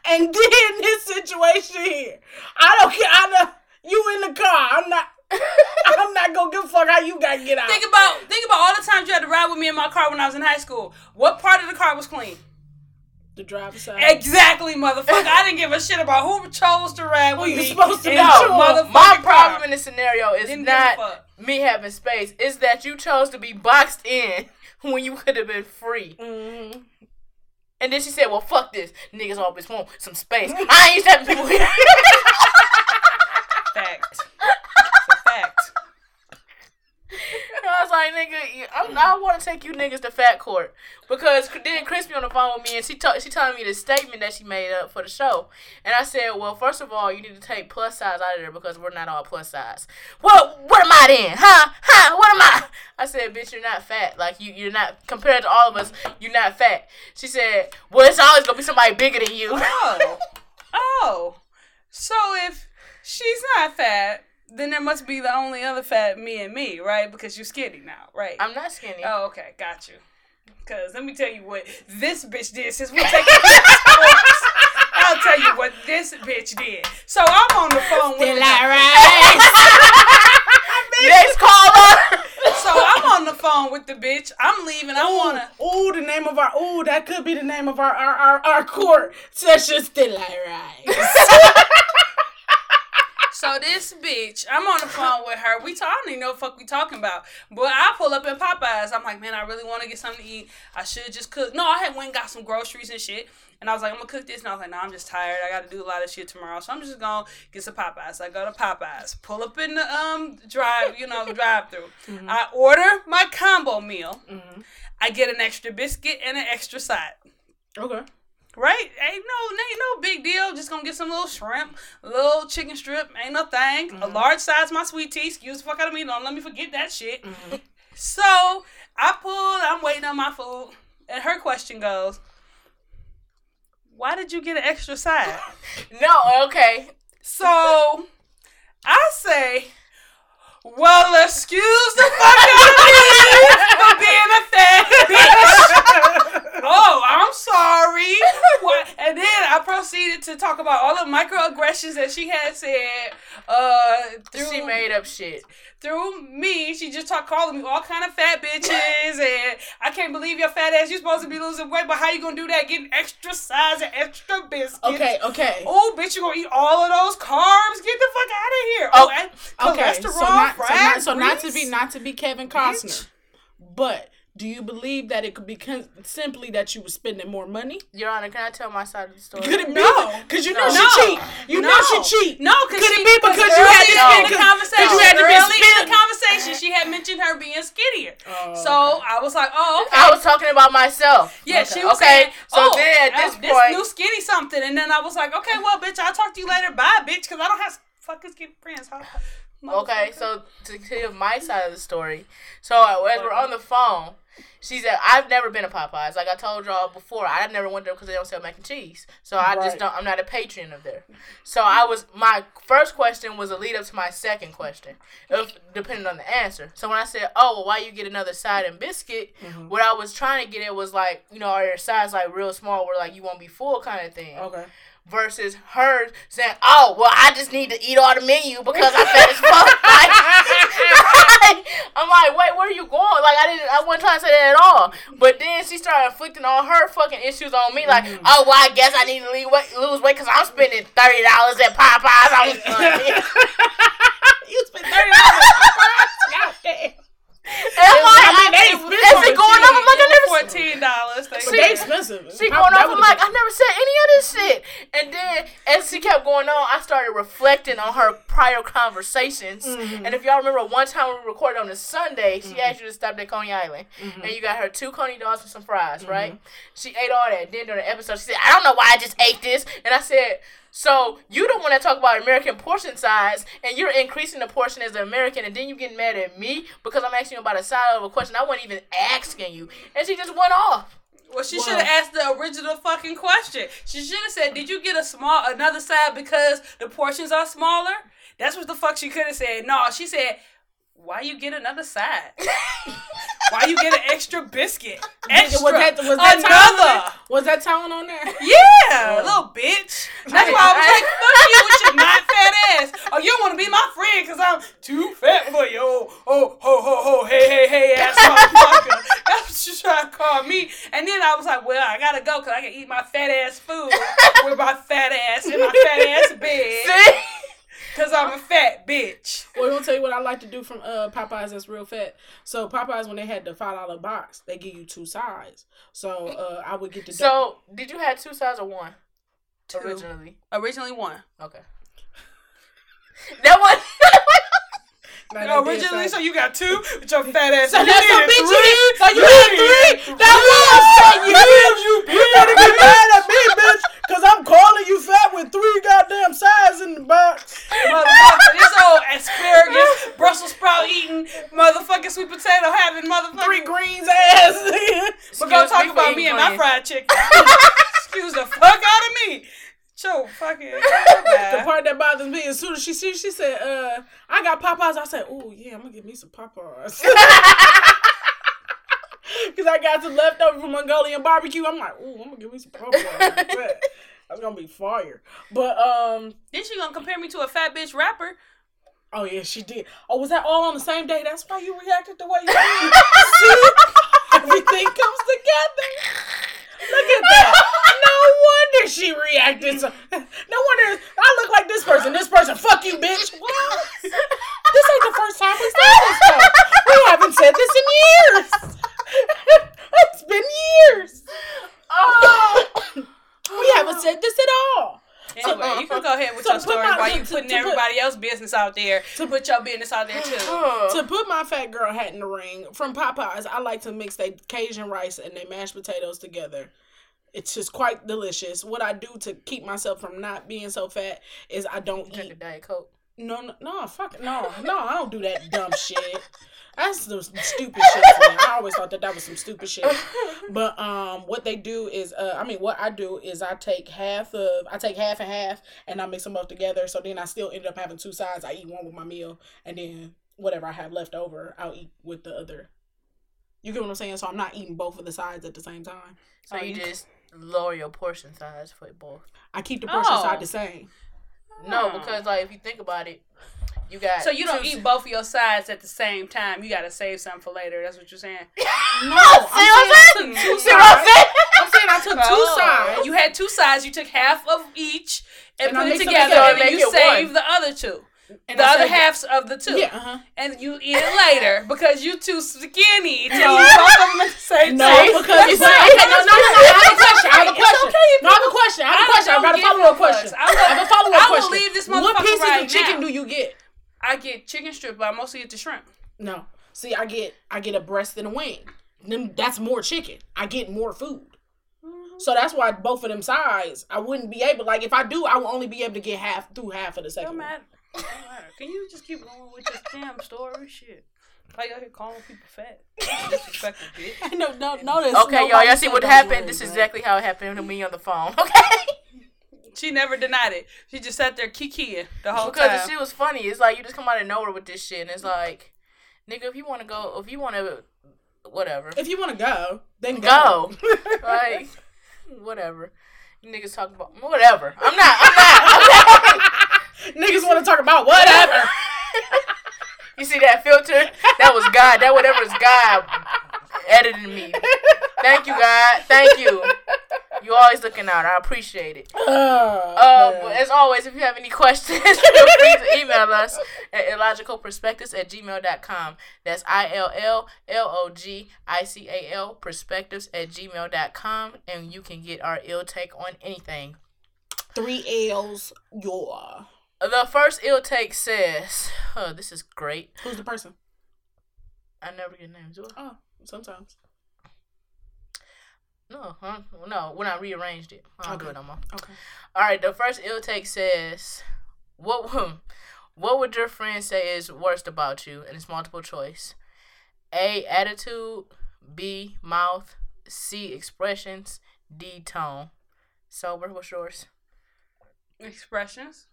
and then this situation here, I don't care. I know you in the car. I'm not. I'm not gonna give a fuck how you gotta get out. Think about think about all the times you had to ride with me in my car when I was in high school. What part of the car was clean? The driver's side. Exactly, motherfucker. I didn't give a shit about who chose to ride with Who you me. supposed to in know? your motherfucking My car. problem in this scenario is Didn't not me having space. It's that you chose to be boxed in when you could have been free. Mhm. And then she said, "Well, fuck this. Niggas always want some space. I ain't used having people here." Fact. It's a fact. I was like, nigga, you- I'm, I want to take you niggas to fat court because then Chrispy on the phone with me and she ta- she telling me the statement that she made up for the show, and I said, well, first of all, you need to take plus size out of there because we're not all plus size. Well, what am I then, huh? Huh? What am I? I said, bitch, you're not fat. Like you, you're not compared to all of us. You're not fat. She said, well, it's always gonna be somebody bigger than you. Oh. Oh. So if she's not fat, then there must be the only other fat me and me, right? Because you're skinny now, right? I'm not skinny. Oh, okay, got you. Cause let me tell you what this bitch did. Since we're taking sports, I'll tell you what this bitch did. So I'm on the phone with. Still the- alright. Next caller. so I'm on the phone with the bitch. I'm leaving. I wanna. Ooh, the name of our ooh, that could be the name of our our our, our court session. Still alright. So this bitch, I'm on the phone with her. We talk, I don't even know what fuck we talking about. But I pull up in Popeyes. I'm like, man, I really want to get something to eat. I should just cook. No, I had went and got some groceries and shit. And I was like, I'm gonna cook this. And I was like, nah, I'm just tired. I got to do a lot of shit tomorrow. So I'm just gonna get some Popeyes. So I go to Popeyes, pull up in the um drive, you know, drive through. I order my combo meal. Mhm. I get an extra biscuit and an extra side. Okay. Right? Ain't no, ain't no big deal. Just gonna get some little shrimp, little chicken strip. Ain't no thing. A mm-hmm. large size, my sweet tea. Excuse the fuck out of me. Don't let me forget that shit. Mm-hmm. So I pull. I'm waiting on my food, and her question goes, "Why did you get an extra side?" No, okay. So I say, "Well, excuse the fuck out of me for being a fat bitch." Oh, I'm sorry. What? And then I proceeded to talk about all the microaggressions that she had said uh, through She made up shit. through me. She just talked calling me all kind of fat bitches, and I can't believe your fat ass. You're supposed to be losing weight, but how you gonna do that? Getting extra size and extra biscuits. Okay, okay. Oh, bitch, you gonna eat all of those carbs? Get the fuck out of here. Oh, and Okay, cholesterol, so not, so, fried not, so not to be not to be Kevin Costner, but do you believe that it could be con- simply that you were spending more money? Your Honor, can I tell my side of the story? Could it be? No. because you know No. she cheat. You know she cheat. No, because Could it she, be because you had to in spend- the 'cause- conversation? 'cause you had to be early in the conversation, she had mentioned her being skinnier. Oh, so I was like, oh, okay. I was talking about myself. Yeah, okay. she was okay. saying, so oh, then at this uh, point, new skinny something, and then I was like, okay, well, bitch, I'll talk to you later. Bye, bitch, because I don't have fucking skinny friends. Huh? Okay, so to tell my side of the story, so as we're on the phone, she said, "I've never been to Popeyes. Like I told y'all before, I never went there because they don't sell mac and cheese. So I Right. just don't. I'm not a patron of there. So I was. My first question was a lead up to my second question, if, depending on the answer. So when I said, "Oh, well, why you get another side and biscuit?" What I was trying to get at was like, you know, are your sides like real small, where like you won't be full kind of thing Okay. Versus her saying, "Oh, well, I just need to eat all the menu because I'm fat as fuck." Like, I'm like, "Wait, where are you going?" Like, I didn't, I wasn't trying to say that at all. But then she started inflicting all her fucking issues on me, like, mm-hmm. "Oh, well, I guess I need to lose weight, lose weight because I'm spending thirty dollars at Popeyes." I was like, you spend thirty dollars. God damn. And I'm like, I mean, they "Is it going up?" I'm like, "I never." fourteen dollars. But they expensive. She Probably going that off. I'm like, I never said any of this shit. And then as she kept going on, I started reflecting on her prior conversations. Mm-hmm. And if y'all remember, one time we recorded on a Sunday, she asked you to stop at Coney Island, Mm-hmm. and you got her two Coney dogs and some fries, right? She ate all that. Then during the episode, she said, "I don't know why I just ate this," and I said. So you don't want to talk about American portion size, and you're increasing the portion as an American, and then you get mad at me because I'm asking you about a side of a question I wasn't even asking you, and she just went off. Well, she should have asked the original fucking question. She should have said, "Did you get a small another side because the portions are smaller?" That's what the fuck she could have said. No, she said, "Why you get another side?" Why you get an extra biscuit? Extra. Was that, was that Another. Was that talent on there? Yeah, oh. little bitch. That's why I was like, fuck you with your not fat ass. Oh, you don't want to be my friend because I'm too fat for you. Oh, oh, ho, ho, ho, hey, hey, hey, ass motherfucker. That's what you trying to call me. And then I was like, well, I gotta go because I can eat my fat ass food with my fat ass in my fat ass bed. See? Cause I'm a fat bitch. Well, I'm gonna tell you what I like to do from uh, Popeyes that's real fat. So Popeyes, when they had the five dollar box, they give you two sides. So uh, I would get the. So did you have two sides or one? Two. Originally. Originally one. Okay. that one. Now, No, originally, so you got two with your fat ass. So You that's a needed bitch you three. need. So you had three. That was saying you You You better be mad at me, bitch, because I'm calling you fat with three goddamn sides in the box. motherfucker. This old asparagus, Brussels sprout eating, motherfucking sweet potato having motherfucking. Three greens ass. But go Excuse talk me for about me eating and my greens. fried chicken. Excuse the fuck out of me. Joe fucking. the part that bothers me as soon as she see, she said, "Uh, I got Popeyes." I said, "Oh yeah, I'm gonna get me some Popeyes." Cause I got some leftover from Mongolian barbecue. I'm like, "Ooh, I'm gonna get me some Popeyes." That's gonna be fire. But um, Then she gonna compare me to a fat bitch rapper. oh yeah, she did. Oh, was that all on the same day? That's why you reacted the way you did. See, everything comes together. Look at that. No wonder she reacted so. No wonder I look like this person. This person, fuck you, bitch. What? This ain't the first time we said this. We haven't said this in years. it's been years. oh. We haven't said this at all. Anyway, uh-huh. you can go ahead with So your story my- while you to- putting to put- everybody else's business out there. To put your business out there too. Uh-huh. To put my fat girl hat in the ring, from Popeyes, I like to mix their Cajun rice and their mashed potatoes together. It's just quite delicious. What I do to keep myself from not being so fat is I don't Drink a eat. diet coke. No, no, no, fuck, no, no, I don't do that dumb shit. That's some stupid shit. Man. I always thought that that was some stupid shit. But um, what they do is, uh, I mean, what I do is I take half of, I take half and half, and I mix them up together. So then I still end up having two sides. I eat one with my meal, and then whatever I have left over, I'll eat with the other. You get what I'm saying? So I'm not eating both of the sides at the same time. So you just lower your portion size for both. I keep the portion Oh. side the same. No, because like if you think about it, you got So you don't two- eat both of your sides at the same time. You gotta save some for later. That's what you're saying. No, See I'm I'm saying saying? two See what I'm sides. saying? I'm saying I took two sides. You had two sides. You took half of each and, And put it together, together and then you make save the other two. And the I other saved- halves of the two. Yeah, uh-huh. And you eat it later because you're too skinny to eat both of them at the same No, time. because That's but, okay, no, no, no, no. I have a question. I have a question. okay No, I have a question. I have a question. I got a follow up question. I I will- have a follow I up will question. leave this What pieces right of chicken now. do you get? I get chicken strip, but I mostly eat the shrimp. No. See, I get I get a breast and a wing. Then that's more chicken. I get more food. Mm-hmm. So that's why both of them sides, I wouldn't be able. Like if I do, I will only be able to get half through half of the second. Don't one. matter. Don't matter. Can you just keep going with this damn story shit? Why you out here calling people fat? Disrespectful bitch. no, no, no. Okay, y'all, y'all see what happened? This is exactly how it happened to me on the phone. Okay. She never denied it. She just sat there kikiing the whole because time. the shit was funny. It's like you just come out of nowhere with this shit, and it's like, nigga, if you want to go, if you want to, whatever, If you want to go, then go. go. like, whatever. You niggas talk about whatever. I'm not. I'm not. Niggas want to talk about whatever. you see that filter? That was God. That whatever is God editing me. Thank you, God. Thank you. You always looking out. I appreciate it. Oh, Uh, as always, if you have any questions, feel free to email us at illogicalperspectives at gmail.com. That's I L L L O G I C A L perspectives at gmail.com. And you can get our ill take on anything. Three L's, your. The first ill take says, oh, this is great. Who's the person? I never get names. Oh, sometimes. No, huh? No, when I rearranged it. I don't do it no more. Okay. All right, the first ill take says, "What what would your friend say is worst about you?" And it's multiple choice. A attitude, B mouth, C expressions, D tone. Sober, what's yours? Expressions.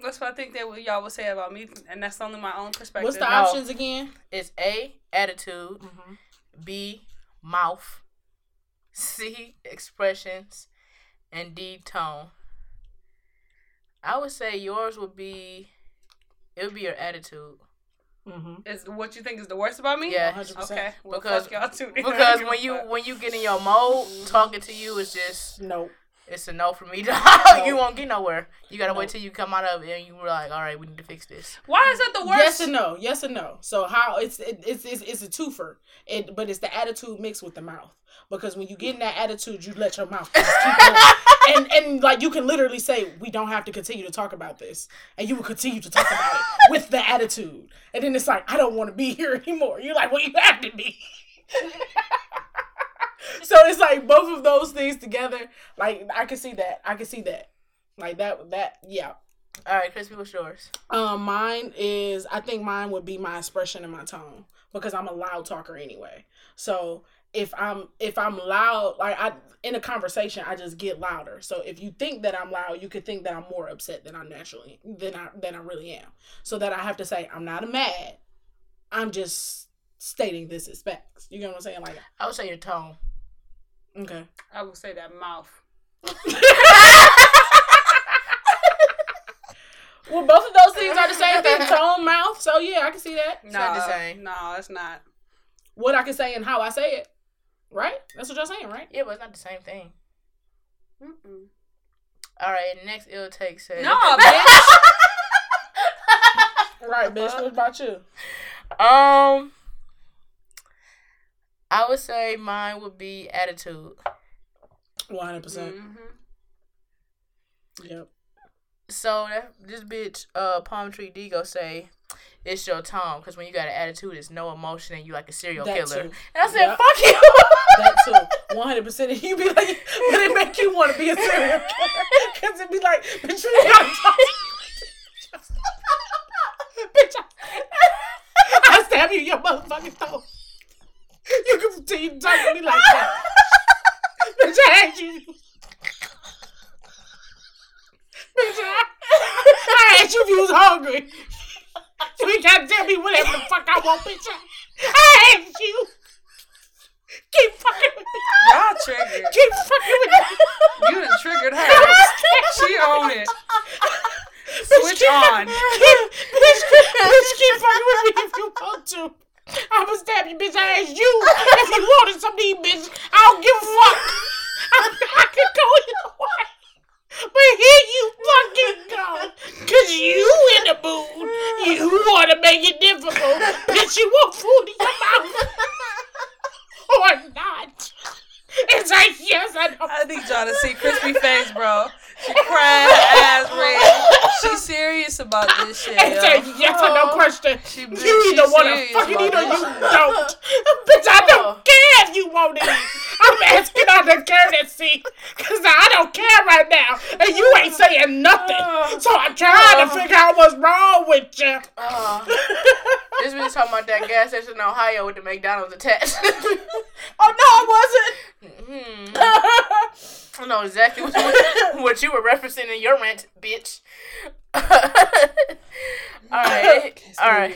That's what I think that y'all would say about me, and that's only my own perspective. What's the no. options again? It's A attitude, mm-hmm. B mouth, C expressions, and D tone. I would say yours would be it would be your attitude. Mm-hmm. Is what you think is the worst about me? Yeah, 100%. okay. Well, because y'all too. because when you when you get in your mode, talking to you is just nope. It's a no for me. nope. you won't get nowhere. You gotta nope. wait till you come out of it and you were like, all right, we need to fix this. Why is that the worst? Yes and no. Yes and no. So how it's it, it's, it's it's a twofer. It but it's the attitude mixed with the mouth because when you get in that attitude, you let your mouth keep going. and and like you can literally say, we don't have to continue to talk about this, and you will continue to talk about it with the attitude, and then it's like, I don't want to be here anymore. You're like, well, you have to be. So it's like both of those things together. Like I can see that. I can see that. Like that. That yeah. All right, Chrispy, what's yours? Um, mine is I think mine would be my expression and my tone because I'm a loud talker anyway. So if I'm if I'm loud, like I in a conversation, I just get louder. So if you think that I'm loud, you could think that I'm more upset than I naturally than I than I really am. So that I have to say I'm not mad. I'm just stating this as facts. You know what I'm saying? Like I would say your tone. Okay. I will say that mouth. well, both of those things are the same thing. Tone, mouth. So yeah, I can see that. It's no, not the same. No, it's not. What I can say and how I say it. Right? That's what y'all saying, right? Yeah, but it's not the same thing. Mm-mm. All right, next ill take says. No, bitch. right, bitch. What about you? Um, I would say mine would be attitude. One hundred percent. Mm-hmm. Yep. So that this bitch, uh, Palm Tree D go say, it's your tone because when you got an attitude, it's no emotion and you like a serial that killer. Too. And I said, yep. fuck you. that too, one hundred percent. You be like, but it make you want to be a serial killer because it be like, bitch, you got bitch, I, I stab you in your motherfucking throat. You can to talk to me like that. bitch, I hate you. Bitch, I, I hate you if you was hungry. You gotta tell me whatever the fuck I want, bitch. I hate you. Keep fucking with me. Y'all triggered. Keep fucking with me. You done triggered her. she own it. Switch bitch, on. Keep, bitch, bitch, keep fucking with me if you want to. I'ma stab you, bitch. ass. you if you wanted something, bitch. I don't give a fuck. I, I can go either way. But here you fucking go. Cause you in the mood. You wanna make it difficult. Bitch, you want food in your mouth. or not. It's like, yes, I know. I need y'all to see Chrispy face, bro. She crying ass red. She's serious about this shit. It's a yes or no oh. question. She, you either want to fucking eat or you don't. Bitch, I don't care if you won't eat. I'm asking on the courtesy because I don't care right now. And you ain't saying nothing. So I'm trying to figure out what's wrong with you. Uh, this bitch talking about that gas station in Ohio with the McDonald's attached. oh, no, it wasn't. Mm-hmm. I know exactly what you, what you were referencing in your rant, bitch. all right, all right,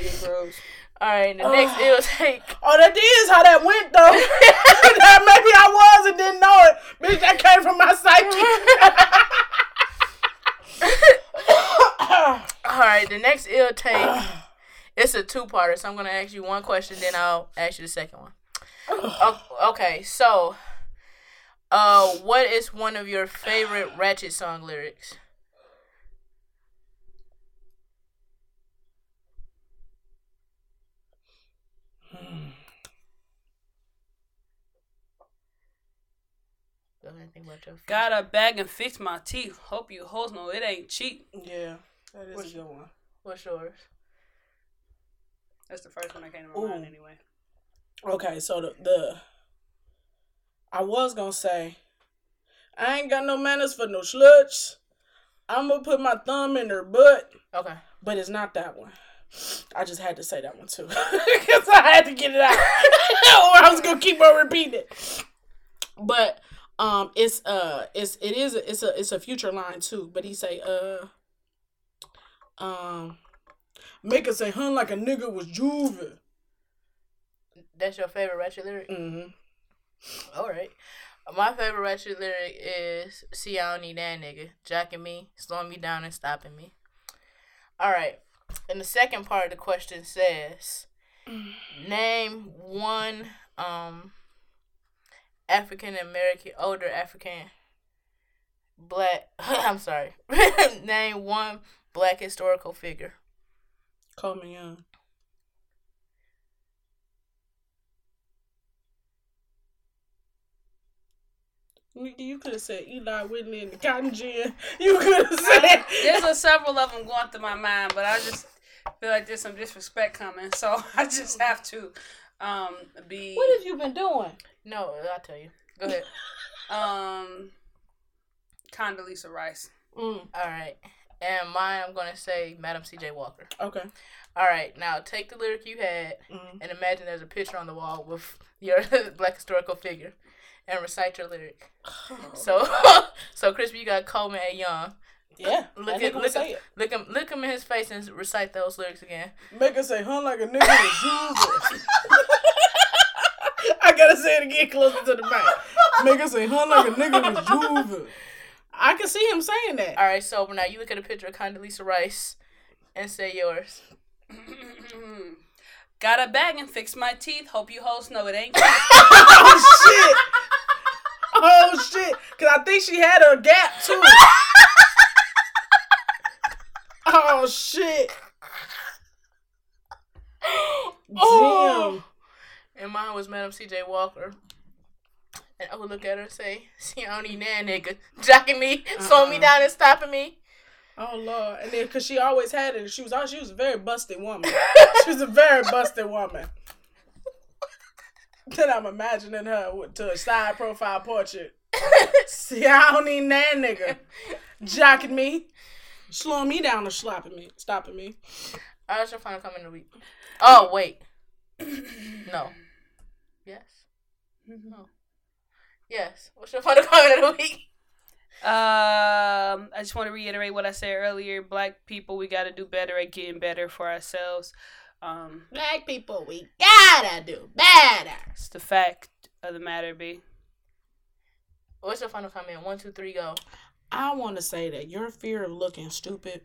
all right. The next oh. ill take. Oh, that is how that went though. that maybe I was and didn't know it, bitch. That came from my psyche. all right, the next ill take. It's a two-parter, so I'm gonna ask you one question, then I'll ask you the second one. Okay, so uh, what is one of your favorite Ratchet song lyrics? Hmm. Got a bag and fix my teeth. Hope you hoes know it ain't cheap. Yeah, that is what's, a good one. What's yours? That's the first one that came to my Ooh. mind anyway. Okay, so the the I was gonna say, I ain't got no manners for no sluts. I'm gonna put my thumb in her butt. Okay. But it's not that one. I just had to say that one too. Because I had to get it out. or I was gonna keep on repeating it. But um it's uh it's it is it's a it's a future line too. But he say, uh Um, make it say "hun" like a nigga was juvie. That's your favorite ratchet lyric. Mm-hmm. All right. My favorite ratchet lyric is "See, I don't need that nigga jacking me, slowing me down, and stopping me." All right. And the second part of the question says, name one um African American, older African, black. I'm sorry. name one black historical figure. Coleman Young. You could have said Eli Whitney and the Cotton Gin. You could have said. There's a several of them going through my mind, but I just feel like there's some disrespect coming, so I just have to um be. What have you been doing? No, I'll tell you. Go ahead. um, Condoleezza Rice. Mm. All right, and mine I'm gonna say Madam C.J. Walker. Okay. All right, now take the lyric you had mm. and imagine there's a picture on the wall with your black historical figure and recite your lyric. Oh. So, so Chrispy, you got Coleman A. Young. Yeah, look at look at look him look him in his face and recite those lyrics again. Make us say "hun" like a nigga with I gotta say it again closer to the mic. Make us say "hun" like a nigga with juve. I can see him saying that. All right, so now you look at a picture of Condoleezza Rice and say yours. Got a bag and fix my teeth. Hope you hoes know it ain't. oh shit! Oh shit! Cause I think she had a gap too. oh shit! Oh. And mine was Madam C.J. Walker. And I would look at her and say, "See, I don't need that nigga jacking me, uh-uh. slowing me down, and stopping me." Oh lord! And then because she always had it, she was she was a very busted woman. she was a very busted woman. then I'm imagining her with, to a side profile portrait. See, I don't need that nigga jacking me, slowing me down, or slapping me, stopping me. I should find coming in the week. Oh wait, no. Yes. No. Yes. What's your final comment of the week? Um, I just want to reiterate what I said earlier. Black people, we got to do better at getting better for ourselves. Um, Black people, we gotta do better. It's the fact of the matter, B. What's your final comment? One, two, three, go. I want to say that your fear of looking stupid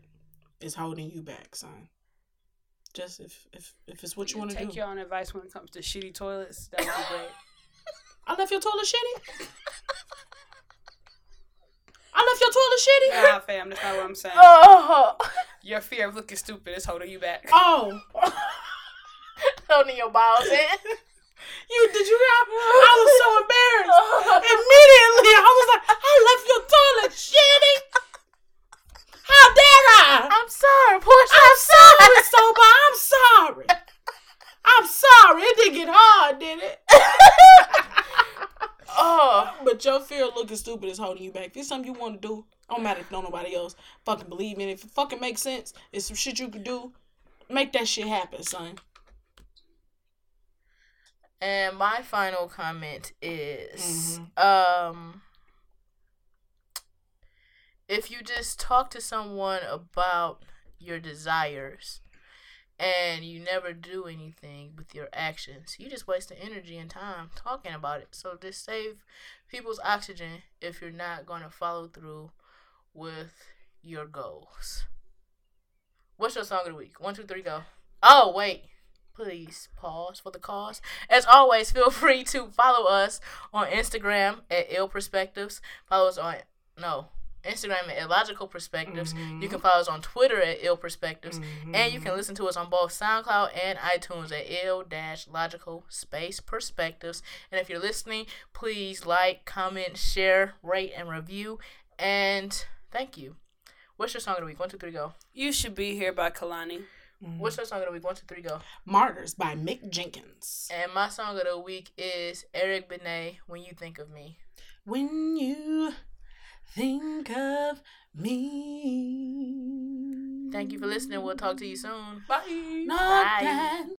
is holding you back, son. Just if if if it's what you, you want to do. Take your own advice when it comes to shitty toilets. That would be great. I left your toilet shitty. I left your toilet shitty. Nah, fam, that's not what I'm saying. Oh. Your fear of looking stupid is holding you back. Oh. holding your balls in. You did you hear? I was so embarrassed. Immediately, I was like, I left your toilet shitty. How dare I? I'm sorry, Portia. I'm sorry, sober. I'm sorry. I'm sorry. It didn't get hard, did it? oh, but your fear of looking stupid is holding you back. If it's something you want to do, don't matter if no nobody else fucking believe in it. If it fucking makes sense, it's some shit you can do. Make that shit happen, son. And my final comment is mm-hmm. um if you just talk to someone about your desires and you never do anything with your actions. You just waste the energy and time talking about it. So just save people's oxygen if you're not going to follow through with your goals. What's your song of the week? One, two, three, go. Oh, wait. Please pause for the cause. As always, feel free to follow us on Instagram at Ill Perspectives. Follow us on no Instagram at Illogical Perspectives. Mm-hmm. You can follow us on Twitter at Ill Perspectives. Mm-hmm. And you can listen to us on both SoundCloud and iTunes at Ill Dash Logical Space Perspectives. And if you're listening, please like, comment, share, rate, and review. And thank you. What's your song of the week? One, two, three, go. You Should Be Here by Kehlani. Mm-hmm. What's your song of the week? One, two, three, go. Martyrs by Mick Jenkins. And my song of the week is Eric Benet, When You Think of Me. When you think of me. Thank you for listening. We'll talk to you soon. Bye. Not Bye.